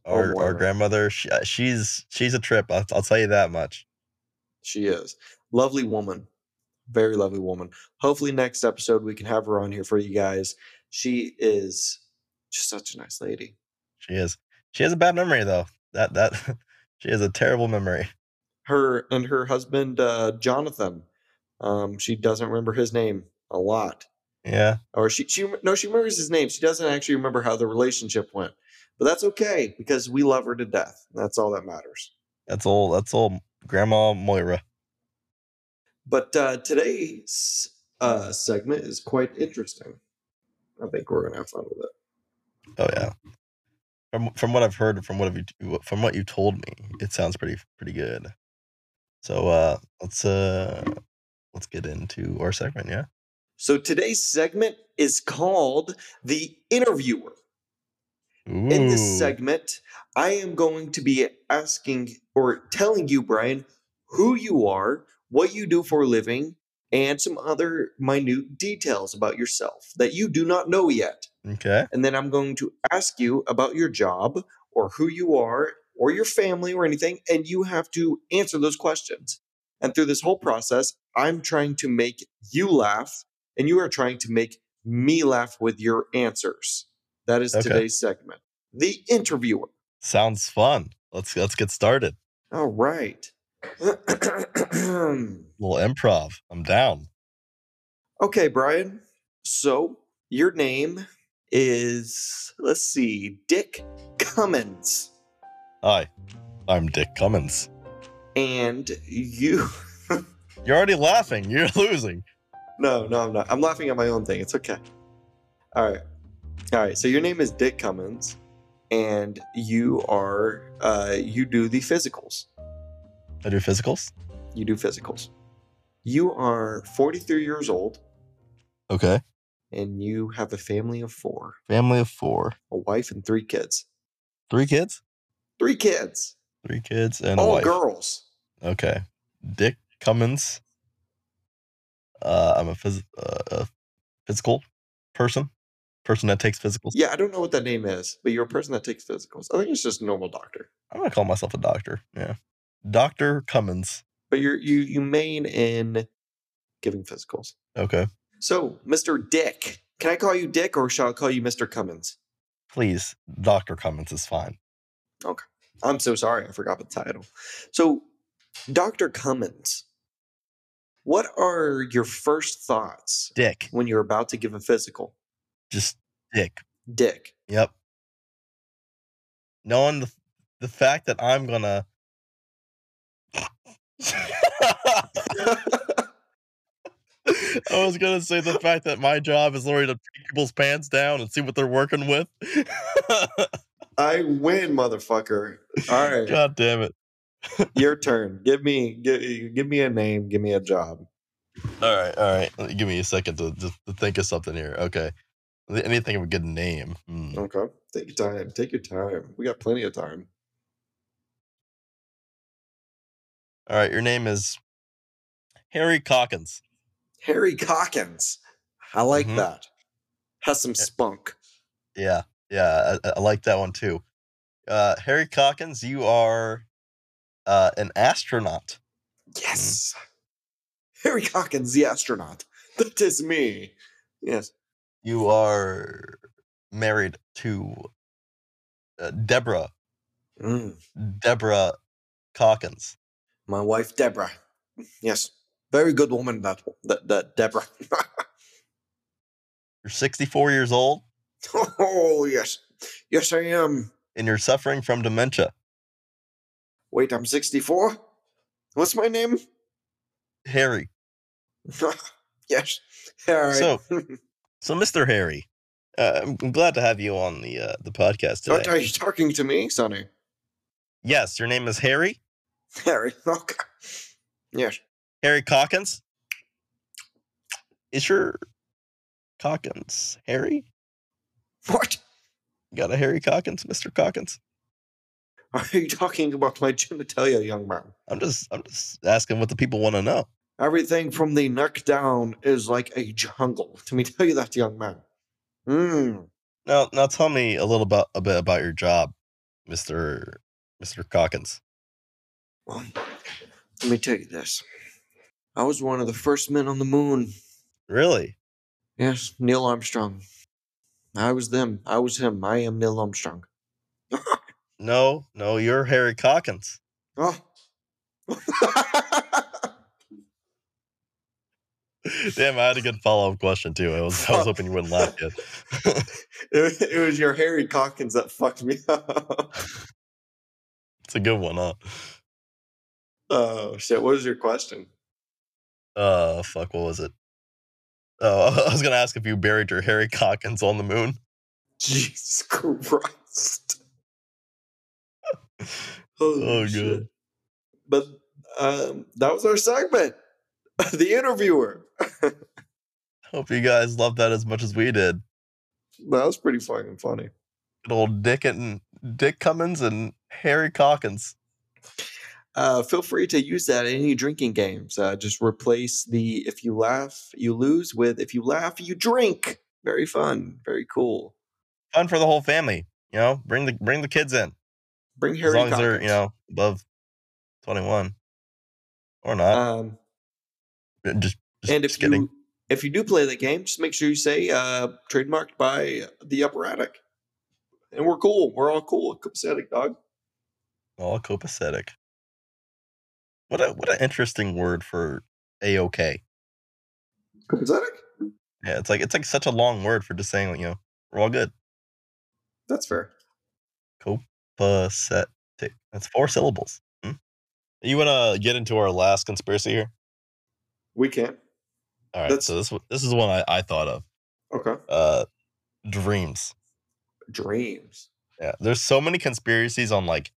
Oh, Our, our grandmother, she, uh, she's she's a trip. I'll, I'll tell you that much. She is. Lovely woman. Very lovely woman. Hopefully, next episode we can have her on here for you guys. She is just such a nice lady. She is. She has a bad memory though. That that she has a terrible memory. Her and her husband, uh, Jonathan, um, she doesn't remember his name a lot. Yeah. Or she, she, no, she remembers his name. She doesn't actually remember how the relationship went. But that's okay because we love her to death. That's all that matters. That's all. That's all. Grandma Moira. But uh, today's uh, segment is quite interesting. I think we're gonna have fun with it. Oh yeah. From from what I've heard, from what have you from what you told me, it sounds pretty pretty good. So uh let's uh let's get into our segment. Yeah. So today's segment is called The Interviewer. Ooh. In this segment, I am going to be asking or telling you, Brian, who you are, what you do for a living, and some other minute details about yourself that you do not know yet. Okay. And then I'm going to ask you about your job or who you are or your family or anything, and you have to answer those questions. And through this whole process, I'm trying to make you laugh, and you are trying to make me laugh with your answers. That is Okay. today's segment. the interviewer. Sounds fun. Let's let's get started. All right. little improv. I'm down. okay, Brian. So your name is let's see, Dick Cummins, Hi, I'm Dick Cummins. and you. You're already laughing. You're losing. No, no, I'm not. I'm laughing at my own thing. It's okay. All right. All right. So your name is Dick Cummins and you are uh you do the physicals. I do physicals. You do physicals. You are 43 years old Okay. and you have a family of 4, Family of four. a wife and 3 kids. Three kids. 3 kids. Three kids and all girls. Okay. Dick Cummins. Uh, I'm a, phys- uh, a physical person. Person that takes physicals. Yeah, I don't know what that name is, but you're a person that takes physicals. I think it's just a normal doctor. I'm gonna call myself a doctor. Yeah. Doctor Cummins. But you're you you main in giving physicals. Okay. So, Mr. Dick, can I call you Dick or shall I call you Mr. Cummins? Please, Doctor Cummins is fine. I'm so sorry, I forgot the title. So, Dr. Cummins, what are your first thoughts Dick. when you're about to give a physical? Just Dick. Dick. Yep. Knowing the the fact that I'm gonna I was gonna say the fact that my job is literally to take people's pants down and see what they're working with. I win, motherfucker. All right, God damn it. your turn. Give me give, give me a name, give me a job. All right, all right. Give me a second to, to, to think of something here. Okay. I need to think of a good name. Hmm. Okay. Take your time. Take your time. We got plenty of time. All right, your name is Harry Calkins. Harry Calkins. I like Mhm. that. Has some spunk. Yeah, yeah, I, I like that one too. Uh, Harry Calkins, you are uh, an astronaut. Yes. Harry Calkins, the astronaut. That is me. Yes. You are married to uh, Deborah. Mm. Deborah Calkins. My wife, Deborah. Yes. Very good woman, that, that, that Deborah. You're 64 years old oh, yes. Yes, I am. and you're suffering from dementia. Wait, I'm 64? What's my name? Harry. yes. Harry. So- So, Mr. Harry, uh, I'm I'm glad to have you on the uh, the podcast today. are you talking to me, Sonny? Yes, your name is Harry. Harry. Okay. Yes. Harry Calkins. Is your Calkins Harry? What? You got a Harry Calkins, Mr. Calkins? Are you talking about my genitalia, young man? I'm just I'm just asking what the people want to know. Everything from the neck down is like a jungle. Let me tell you that, young man. Mm. Now now tell me a little about a bit about your job, Mr. Mr. Calkins. Well, let me tell you this. I was one of the first men on the moon. Really? Yes, Neil Armstrong. I was them. I was him. I am Neil Armstrong. No, no, you're Harry Calkins. Oh. Damn, I had a good follow up question too. I was I was hoping you wouldn't laugh yet. it, it was your Harry Calkins that fucked me up. it's a good one, huh? Oh shit! What was your question? Uh, fuck, what was it? Oh, I was gonna ask if you buried your Harry Calkins on the moon. Jesus Christ! Oh, shit. good. But um, that was our segment. the interviewer. Hope you guys loved that as much as we did. That was pretty fucking funny. Good old Dick and Dick Cummins and Harry Calkins. Uh, feel free to use that in any drinking games. Uh, just replace the if you laugh, you lose with if you laugh, you drink. Very fun. Very cool. Fun for the whole family. You know, bring the bring the kids in Bring Harry as long as they're you know above twenty one or not. Um, just, just and if just kidding. you if you do play the game, just make sure you say uh, trademarked by the Upper Attic. and we're cool. We're all cool. Copacetic, dog. All copacetic. What a what an interesting word for a okay. Copacetic? Yeah, it's like it's like such a long word for just saying you know we're all good. That's fair. Copacetic. That's four syllables. Hmm? You want to get into our last conspiracy here? We can. All right. That's- So this this is one I, I thought of. Okay. Uh, dreams. Dreams. Yeah, there's so many conspiracies on like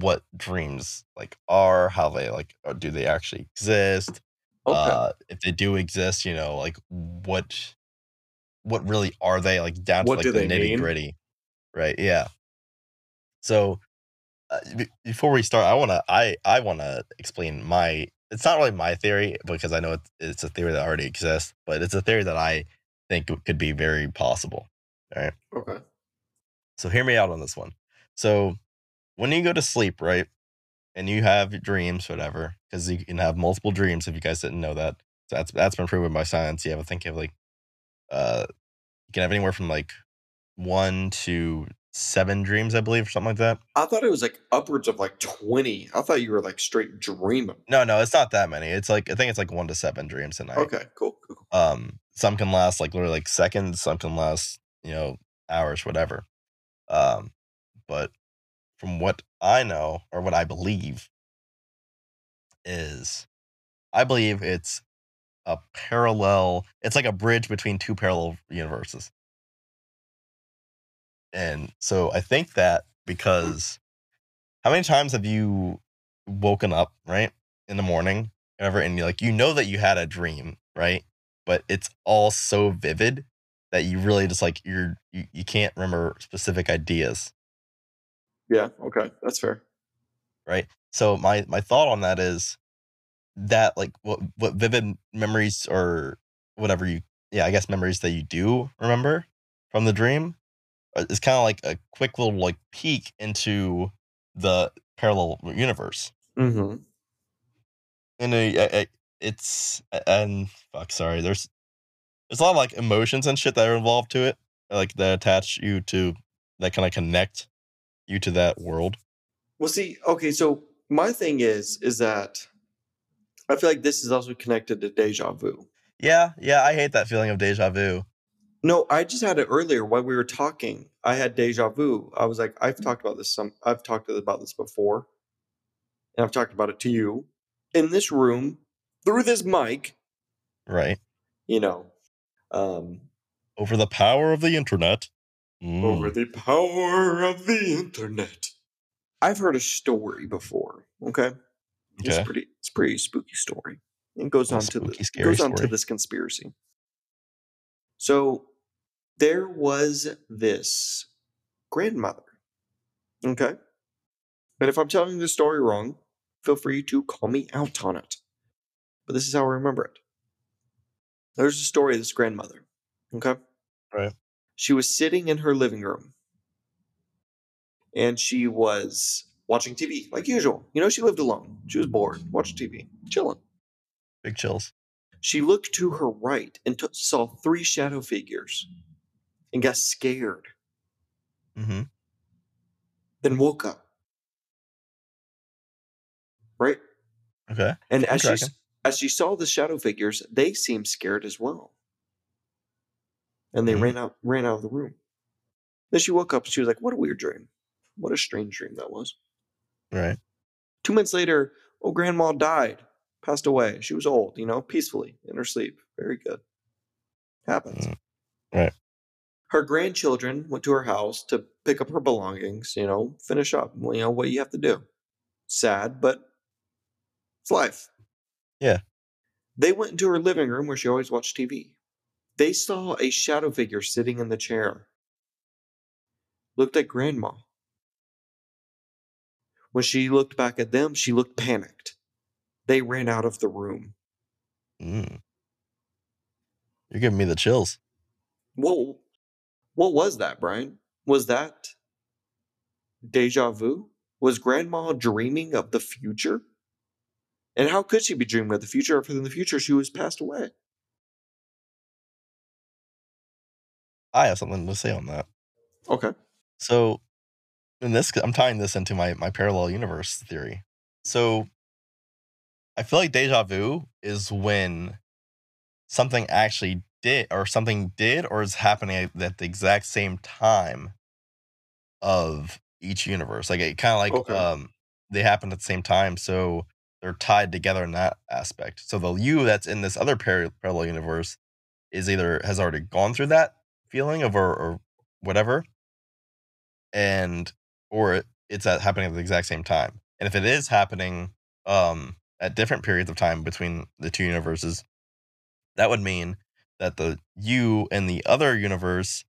what dreams like are, how they like or do they actually exist? Okay. Uh, if they do exist, you know, like what what really are they like down What to like the nitty gritty, right? Yeah. So uh, be- before we start, I wanna I I wanna explain my. It's not really my theory because I know it's, it's a theory that already exists, but it's a theory that I think could be very possible. All right. okay. So hear me out on this one. So when you go to sleep, right, and you have dreams, whatever, because you can have multiple dreams. If you guys didn't know that, so that's that's been proven by science. You have, I think, you have like, uh, you can have anywhere from like one to seven dreams, I believe, or something like that. I thought it was like upwards of like 20. I thought you were like straight dreaming. No, no, it's not that many. It's like I think it's like one to seven dreams a night. Okay, cool. cool, cool. Um, some can last like literally like seconds. Some can last you know hours, whatever. Um, but from what I know or what I believe is, I believe it's a parallel. It's like a bridge between two parallel universes. And so I think that because how many times have you woken up right in the morning, whatever, and like you know that you had a dream, right? But it's all so vivid that you really just like you're you, you can't remember specific ideas. Yeah, okay. That's fair. Right. So my my thought on that is that like what what vivid memories or whatever you yeah I guess memories that you do remember from the dream uh, is kind of like a quick little like peek into the parallel universe. Mm-hmm. And uh, uh, it's and fuck sorry there's there's a lot of like emotions and shit that are involved to it like that attach you to that kind of connect you to that world. Well, see, okay, so my thing is, is that I feel like this is also connected to deja vu. Yeah, yeah, I hate that feeling of deja vu. No, I just had it earlier while we were talking. I had deja vu. I was like, I've talked about this some. I've talked about this before, and I've talked about it to you in this room through this mic. Right. You know, um, Over the power of the internet. Mm. over the power of the internet. I've heard a story before. Okay, it's pretty. It's a pretty spooky story. It goes A on to the spooky, it scary goes on to this conspiracy. So there was this grandmother. Okay. And if I'm telling the story wrong, feel free to call me out on it. But this is how I remember it. There's a story of this grandmother. Okay. Right. She was sitting in her living room and she was watching TV like usual. You know, she lived alone. She was bored, watching TV, chilling. Big chills. She looked to her right and t- saw three shadow figures and got scared, Mm-hmm. then woke up. Right? Okay. And I'm as she, as she saw the shadow figures, they seemed scared as well. And they Mhm. ran out ran out of the room. Then she woke up and she was like, What a weird dream. What a strange dream that was. Right. Two months later, oh grandma died, passed away. She was old, you know, peacefully in her sleep. Very good. Happens. Mm, right. Her grandchildren went to her house to pick up her belongings, you know, finish up, you know, what you have to do. Sad, but it's life. Yeah. They went into her living room where she always watched TV. They saw a shadow figure sitting in the chair. Looked at grandma. When she looked back at them, she looked panicked. They ran out of the room. Mm. You're giving me the chills. Well, what was that, Brian? Was that deja vu? Was grandma dreaming of the future? And how could she be dreaming of the future if in the future she was passed away? I have something to say on that. Okay. So, in this, I'm tying this into my my parallel universe theory. So, I feel like deja vu is when something actually did, or something did, or is happening at, the exact same time of each universe. Like it kind of like Okay. um they happen at the same time, so they're tied together in that aspect. So the you that's in this other par- parallel universe is either has already gone through that feeling of or, or whatever, and or it- it's at happening at the exact same time. And if it is happening um at different periods of time between the two universes, that would mean that the you in the other universe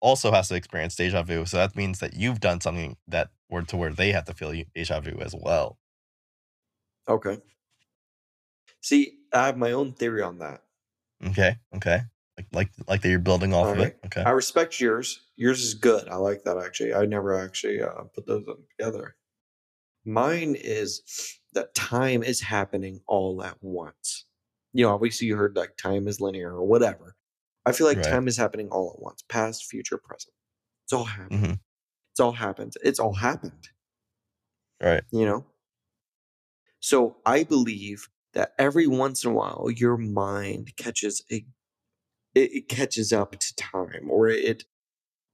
also has to experience deja vu. So that means that you've done something that were to where they have to feel deja vu as well. Okay. See, I have my own theory on that. Okay. Okay. Like like like that you're building off of it. Okay. I respect yours. Yours is good. I like that actually. I never actually uh, put those together. Mine is that time is happening all at once. You know, obviously you heard like time is linear or whatever. I feel like Right. time is happening all at once, past, future, present. It's all happening. Mhm. It's all happened. It's all happened. Right. you know so i believe that every once in a while your mind catches a it, it catches up to time or it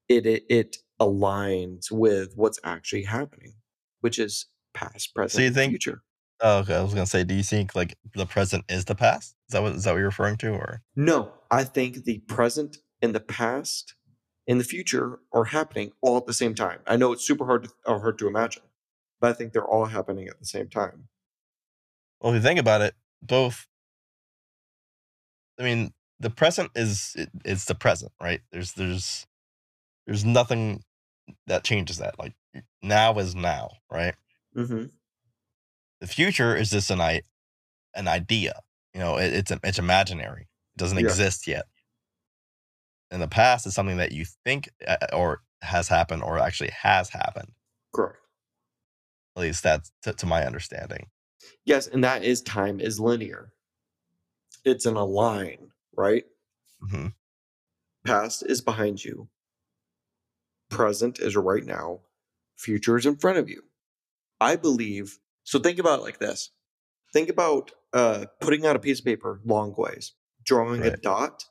it it, it aligns with what's actually happening which is past present so you think- future Oh, okay. I was gonna say, do you think like the present is the past? Is that what is that what you're referring to, or no i think the present and the past and the future are happening all at the same time i know it's super hard to, or hard to imagine but i think they're all happening at the same time well, if you think about it, both. I mean, the present is it, it's the present, right? There's there's there's nothing that changes that. Like now is now, right? mm-hmm. The future is just an i an idea. You know, it, it's it's imaginary. It doesn't Yeah. exist yet. And the past is something that you think uh, or has happened or actually has happened. correct At least that's to, to my understanding. Yes, and that is time is linear. It's in a line, right? hmm Past is behind you. Present is right now. Future is in front of you. I believe. So think about it like this. Think about uh, putting out a piece of paper long ways, drawing a dot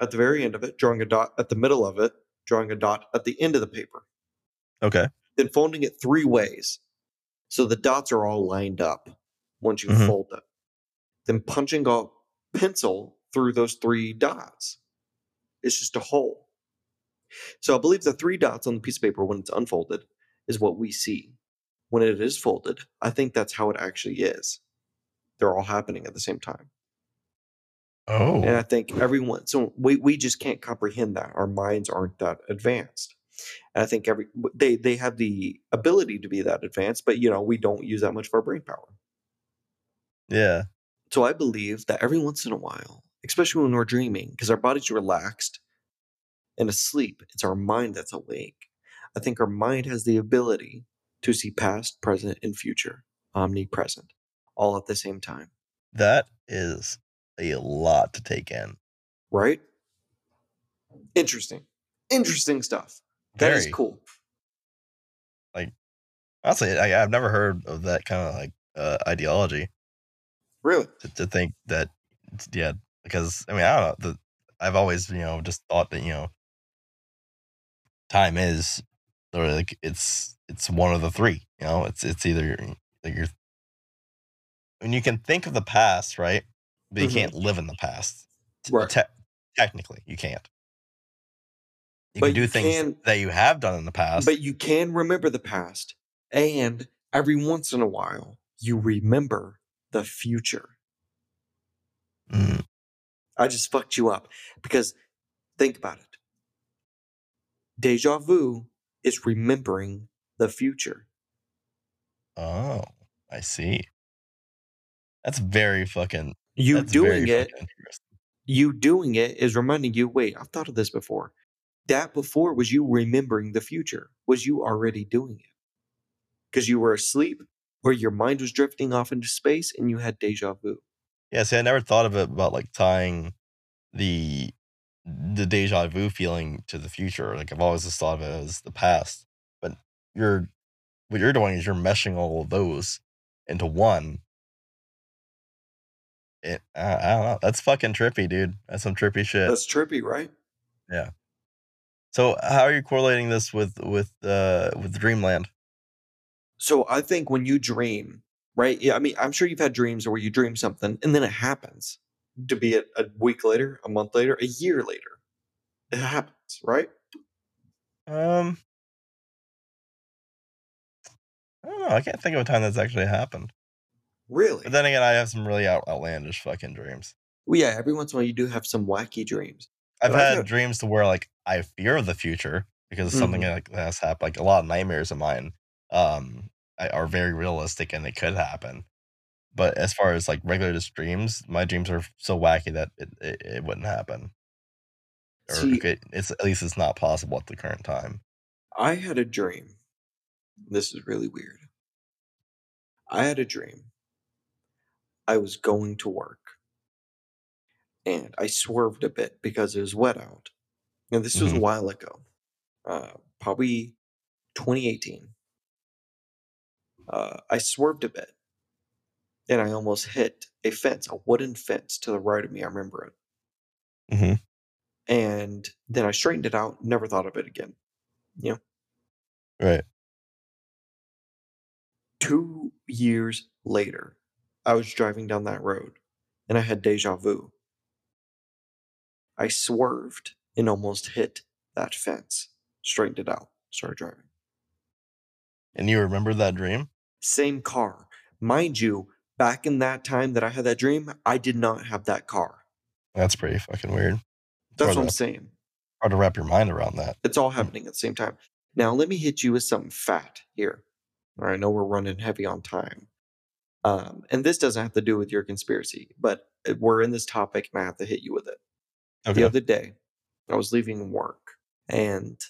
at the very end of it, drawing a dot at the middle of it, drawing a dot at the end of the paper, Okay. then folding it three ways. So the dots are all lined up once you Mhm. fold it. Then punching a pencil through those three dots. It's just a hole. So I believe the three dots on the piece of paper when it's unfolded is what we see. When it is folded, I think that's how it actually is. They're all happening at the same time. Oh. And I oh. think everyone, so we, we just can't comprehend that. Our minds aren't that advanced. And I think every they they have the ability to be that advanced, but you know we don't use that much of our brain power. Yeah. So I believe that every once in a while, especially when we're dreaming, because our body's relaxed and asleep, it's our mind that's awake. I think our mind has the ability to see past, present, and future, omnipresent, all at the same time. That is a lot to take in. Right? Interesting. Interesting stuff. That is Very. cool. Like, honestly, I, I've never heard of that kind of like uh, ideology Really? to, to think that, yeah, because I mean, I don't know. The, I've always, you know, just thought that, you know, time is or like it's it's one of the three. You know, it's it's either like you're when you can think of the past, right? But you Mhm. can't live in the past. Right. te- technically, you can't. You But can do you things can- that you have done in the past. But you can remember the past, and every once in a while, you remember the future. Mm, I just fucked you up because think about it. Deja vu is remembering the future. oh, I see. That's very fucking. You doing it, you doing it is reminding you, wait, I've thought of this before. That before was you remembering the future, was you already doing it. Because you were asleep or your mind was drifting off into space and you had deja vu. Yeah, see, I never thought of it about like tying the the deja vu feeling to the future. Like I've always just thought of it as the past, but you're what you're doing is you're meshing all of those into one. It, I, I don't know. That's fucking trippy, dude. That's some trippy shit. That's trippy, right? Yeah. So how are you correlating this with with uh with Dreamland? So I think when you dream, right? Yeah, I mean, I'm sure you've had dreams where you dream something and then it happens. To be it a week later, a month later, a year later, it happens, right? Um, I don't know. I can't think of a time that's actually happened. Really? But then again, I have some really out, outlandish fucking dreams. Well, yeah. Every once in a while, you do have some wacky dreams. I've But had dreams to where like I fear the future because of something like that has happened. Like a lot of nightmares of mine um are very realistic and it could happen. But as far as like regular just dreams, my dreams are so wacky that it, it, it wouldn't happen. Or See- it it's at least it's not possible at the current time. I had a dream. This is really weird. I had a dream. I was going to work. And I swerved a bit because it was wet out. And this was a Mhm. while ago. Uh, probably 2018. Uh, I swerved a bit. And I almost hit a fence, a wooden fence to the right of me. I remember it. Mhm. And then I straightened it out, never thought of it again. You know? Right. two years later, I was driving down that road and I had deja vu. I swerved and almost hit that fence, straightened it out, started driving. And you remember that dream? Same car. Mind you, back in that time that I had that dream, I did not have that car. That's pretty fucking weird. That's what I'm saying. Hard to wrap your mind around that. It's all happening at the same time. Now, let me hit you with something fat here. I know we're running heavy on time. Um, and this doesn't have to do with your conspiracy, but uh, we're in this topic and I have to hit you with it. Okay. The other day, I was leaving work and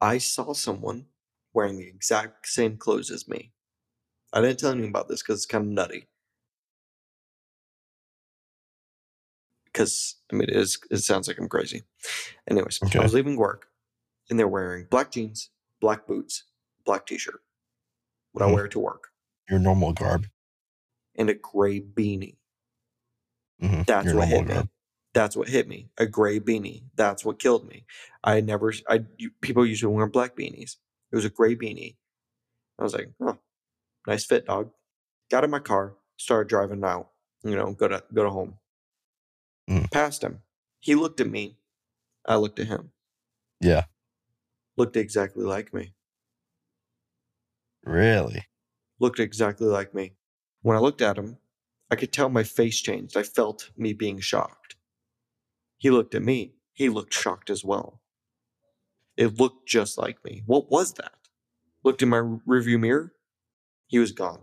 I saw someone wearing the exact same clothes as me. I didn't tell anyone about this because it's kind of nutty. Because I mean, it is. It sounds like I'm crazy. Anyways, Okay. I was leaving work, and they're wearing black jeans, black boots, black t-shirt. What I Mhm. wear to work, Your normal garb. and a gray beanie. Mhm. That's Your what hit me. That's what hit me. A gray beanie. That's what killed me. I never. I you- people usually wear black beanies. It was a gray beanie. I was like, oh, nice fit, dog. Got in my car, started driving out. You know, go to go to home. Mhm. Passed him. He looked at me. I looked at him. Yeah. Looked exactly like me. Really? Looked exactly like me. When I looked at him, I could tell my face changed. I felt me being shocked. He looked at me. He looked shocked as well. It looked just like me. What was that? Looked in my rearview mirror. He was gone.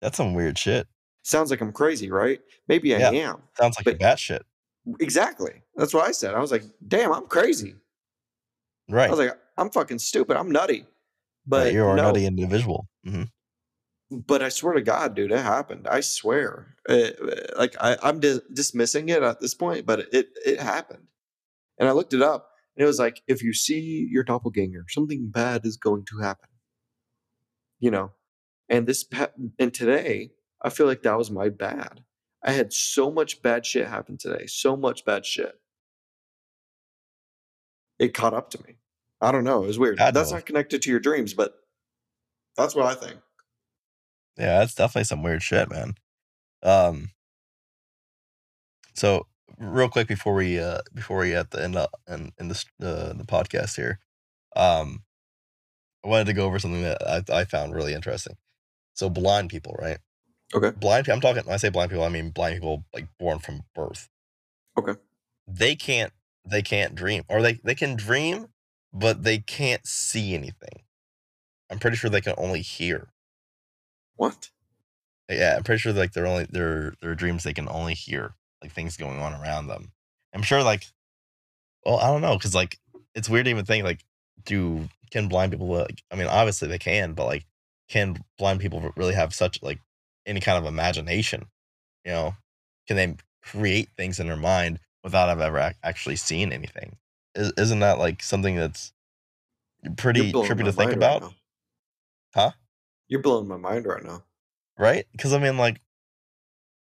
That's some weird shit. Sounds like I'm crazy, right? Maybe I Yeah. am. Sounds like a But- bat shit. Exactly. That's what I said. I was like, damn, I'm crazy. Right. I was like, I'm fucking stupid. I'm nutty. But you're a no, nutty individual. hmm but I swear to God, dude, it happened. I swear. Uh, like I, I'm dis- dismissing it at this point, but it it happened. And I looked it up, and it was like, if you see your doppelganger, something bad is going to happen. You know, and this and today, I feel like that was my bad. I had so much bad shit happen today. So much bad shit. It caught up to me. I don't know. It was weird. That's not connected to your dreams, but that's what I think. Yeah, that's definitely some weird shit, man. Um. So real quick before we uh before we at the end up and in this uh, the podcast here, um, I wanted to go over something that I I found really interesting. So blind people, right? Okay. Blind. people. I'm talking. When I say blind people, I mean blind people like born from birth. Okay. They can't. They can't dream, or they they can dream, but they can't see anything. I'm pretty sure they can only hear. What? Yeah, I'm pretty sure like they're only their their dreams they can only hear like things going on around them. I'm sure like well, I don't know cuz like it's weird to even think like do can blind people like I mean obviously they can, but like can blind people really have such like any kind of imagination? You know, can they create things in their mind without I've ever ac- actually seen anything. Is, isn't that like something that's pretty trippy to think mind right about? Huh? You're blowing my mind right now. Right? Because I mean, like,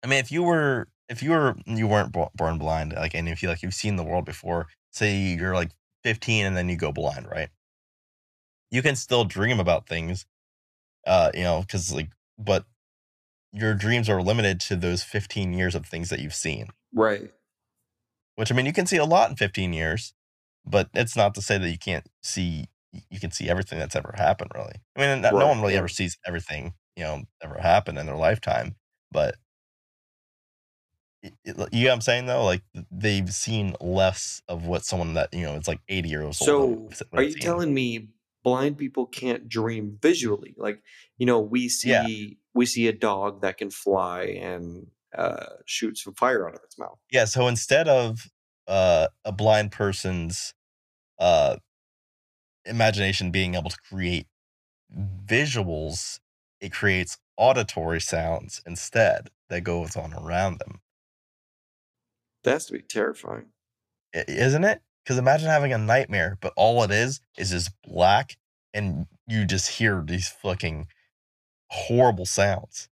I mean, if you were, if you were, you weren't born blind, like, and if you like, you've seen the world before. Say you're like 15 and then you go blind, right? You can still dream about things, uh, you know, because like, but your dreams are limited to those 15 years of things that you've seen. Right. Which I mean, you can see a lot in 15 years, but it's not to say that you can't see. You can see everything that's ever happened, really. I mean, no, no one really ever sees everything, you know, ever happen in their lifetime. But you know what I'm saying though, like they've seen less of what someone that you know it's like 80 years old. So, are you seen. telling me blind people can't dream visually? Like, you know, we Yeah. see we see a dog that can fly and uh, shoot some fire out of its mouth. Yeah. So instead of uh, a blind person's uh, imagination being able to create visuals, it creates auditory sounds instead that goes on around them. That has to be terrifying. Isn't it? Because imagine having a nightmare, but all it is is just black and you just hear these fucking horrible sounds.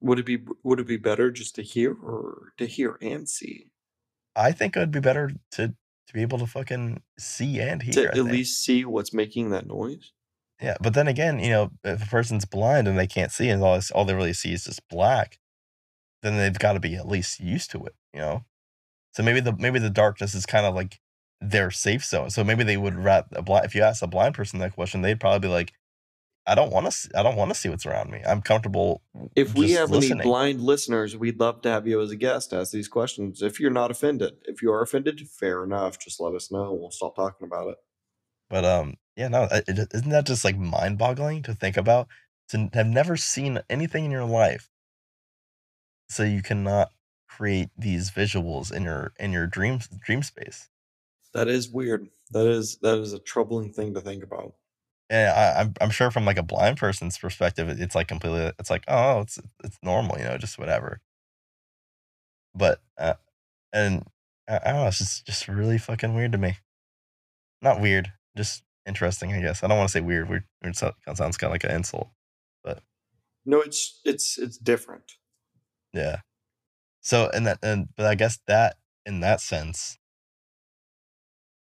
Would it be would it be better just to hear or to hear and see? I think it would be better to to be able to fucking see and hear. To at least see what's making that noise? Yeah, but then again, you know, if a person's blind and they can't see and all this, all they really see is just black, then they've got to be at least used to it, you know. So maybe the maybe the darkness is kind of like their safe zone. So maybe they would rather a blind. If you ask a blind person that question, they'd probably be like, "I don't want to. I don't want to see what's around me. I'm comfortable If we have listening." any blind listeners, we'd love to have you as a guest ask these questions. If you're not offended, if you are offended, fair enough. Just let us know. We'll stop talking about it. But um, yeah, no, isn't that just like mind-boggling to think about? To have never seen anything in your life, so you cannot create these visuals in your in your dream dream space. That is weird. That is that is a troubling thing to think about. Yeah, I, I'm I'm sure from like a blind person's perspective, it- it's like completely. It's like oh, it's it's normal, you know, just whatever. But uh, and I, I don't know, it's just just really fucking weird to me. Not weird, just interesting, I guess. I don't want to say weird. Weird, weird so- sounds kind of like an insult. But no, it's it's it's different. Yeah. So and that and but I guess that in that sense,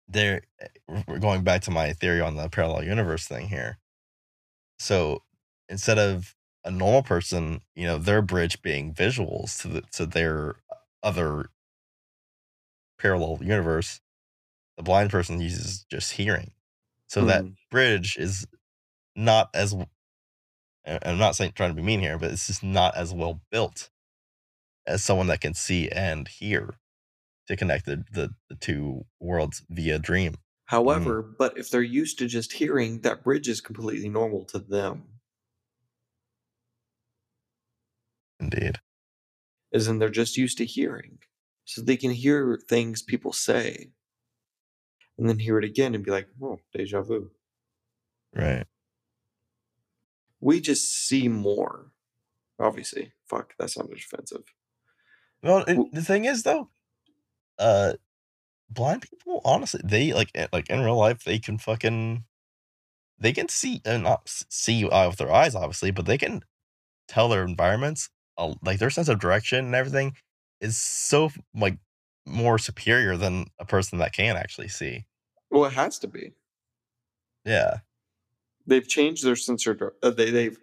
there eh, we're going back to my theory on the parallel universe thing here. So instead of a normal person, you know, their bridge being visuals to the to their other parallel universe, the blind person uses just hearing. So that Mhm. bridge is not as I'm not saying trying to be mean here, but it's just not as well built as someone that can see and hear to connect the, the, the two worlds via dream. Mm. However, but if they're used to just hearing, that bridge is completely normal to them. Indeed. As in they're just used to hearing. So they can hear things people say. And then hear it again and be like, oh, deja vu. Right. We just see more. Obviously. Fuck, that sounded offensive. Well, it, the thing is though, uh, blind people honestly they like eh, like in real life they can fucking they can see and not s- see uh, with their eyes obviously, but they can tell their environments uh, like their sense of direction and everything is so like more superior than a person that can actually see. Well, it has to be. Yeah. They've changed their sense of uh, they, they've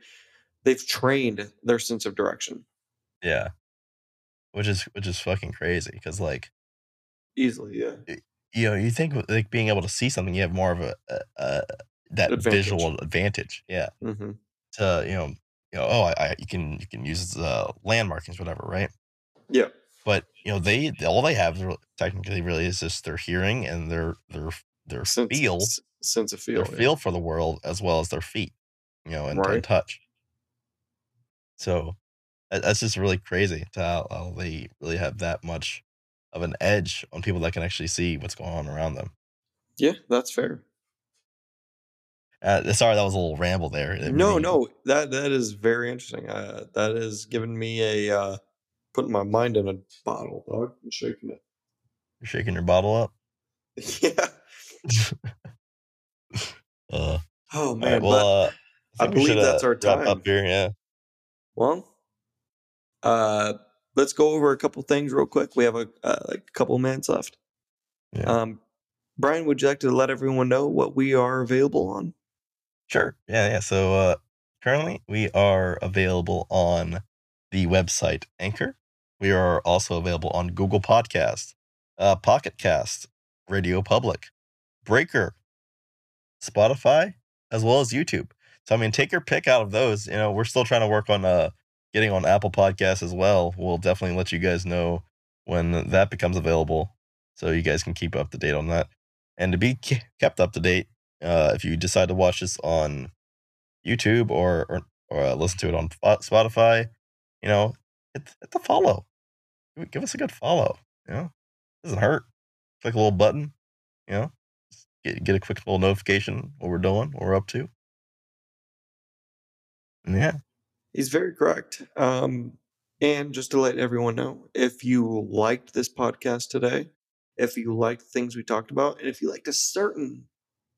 they've trained their sense of direction Yeah. Which is which is fucking crazy because like easily. Yeah. you know you think like being able to see something you have more of a, a, a that Advantage. visual advantage. Yeah. hmm To you know you know oh I, I you can you can use uh, land markings whatever right. Yeah. But you know they all they have technically really is just their hearing and their their their Sense, feel sense of feel. their yeah. feel for the world as well as their feet, you know, and, and touch. So that's just really crazy to how, how they really have that much of an edge on people that can actually see what's going on around them. Yeah, that's fair. Uh, sorry, that was a little ramble there. It No, really- no, that that is very interesting. Uh, that has given me a uh, putting my mind in a bottle. Dog, I'm shaking it. You're shaking your bottle up. yeah. Uh, Oh man. right. Well, uh, I we believe should, that's uh, our time. up here. Yeah. well, uh, let's go over a couple things real quick. We have a uh, like a couple of minutes left. Yeah. Um, Brian, would you like to let everyone know what we are available on? Sure. Yeah, yeah. So uh, currently we are available on the website Anchor. We are also available on Google Podcast, uh, Pocket Cast, Radio Public, Breaker, Spotify, as well as YouTube. So I mean, take your pick out of those. You know, we're still trying to work on uh, getting on Apple Podcasts as well. We'll definitely let you guys know when that becomes available, so you guys can keep up to date on that. And to be kept up to date, uh, if you decide to watch this on YouTube or or, or uh, listen to it on Spotify, you know, hit, hit the follow. Give- us a good follow. You know, doesn't hurt. Click a little button. You know, get get a quick little notification what we're doing, what we're up to. Yeah, He's very correct. Um, and just to let everyone know, if you liked this podcast today, if you liked things we talked about, and if you liked a certain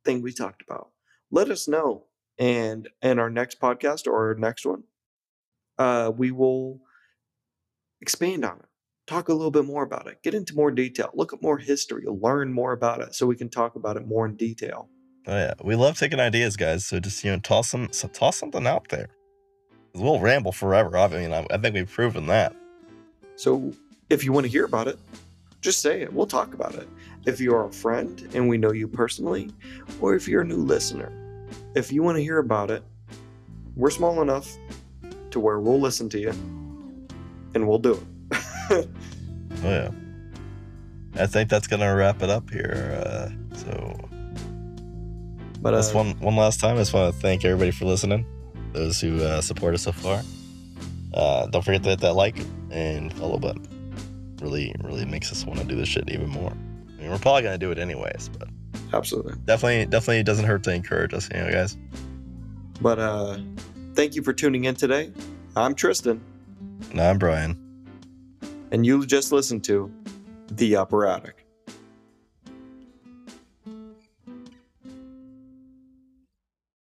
thing we talked about, let us know. And in our next podcast or our next one, uh, we will expand on it, talk a little bit more about it, get into more detail, look at more history, learn more about it, so we can talk about it more in detail. oh yeah, we love taking ideas, guys. So just you know, toss some so toss something out there. We'll ramble forever. I mean, I, I think we've proven that. So if you want to hear about it, just say it. We'll talk about it. If you're a friend and we know you personally, or if you're a new listener, if you want to hear about it, we're small enough to where we'll listen to you and we'll do it. Oh yeah. I think that's gonna wrap it up here. Uh, so but uh, one one last time. I just want to thank everybody for listening. Those who uh, support us so far. Uh, don't forget to hit that like and follow button. Really, really makes us want to do this shit even more. I mean, we're probably gonna do it anyways, but absolutely. definitely, definitely doesn't hurt to encourage us, you know, guys. But uh, thank you for tuning in today. I'm Triston, And I'm Brian. and you just listened to The Upper Attic.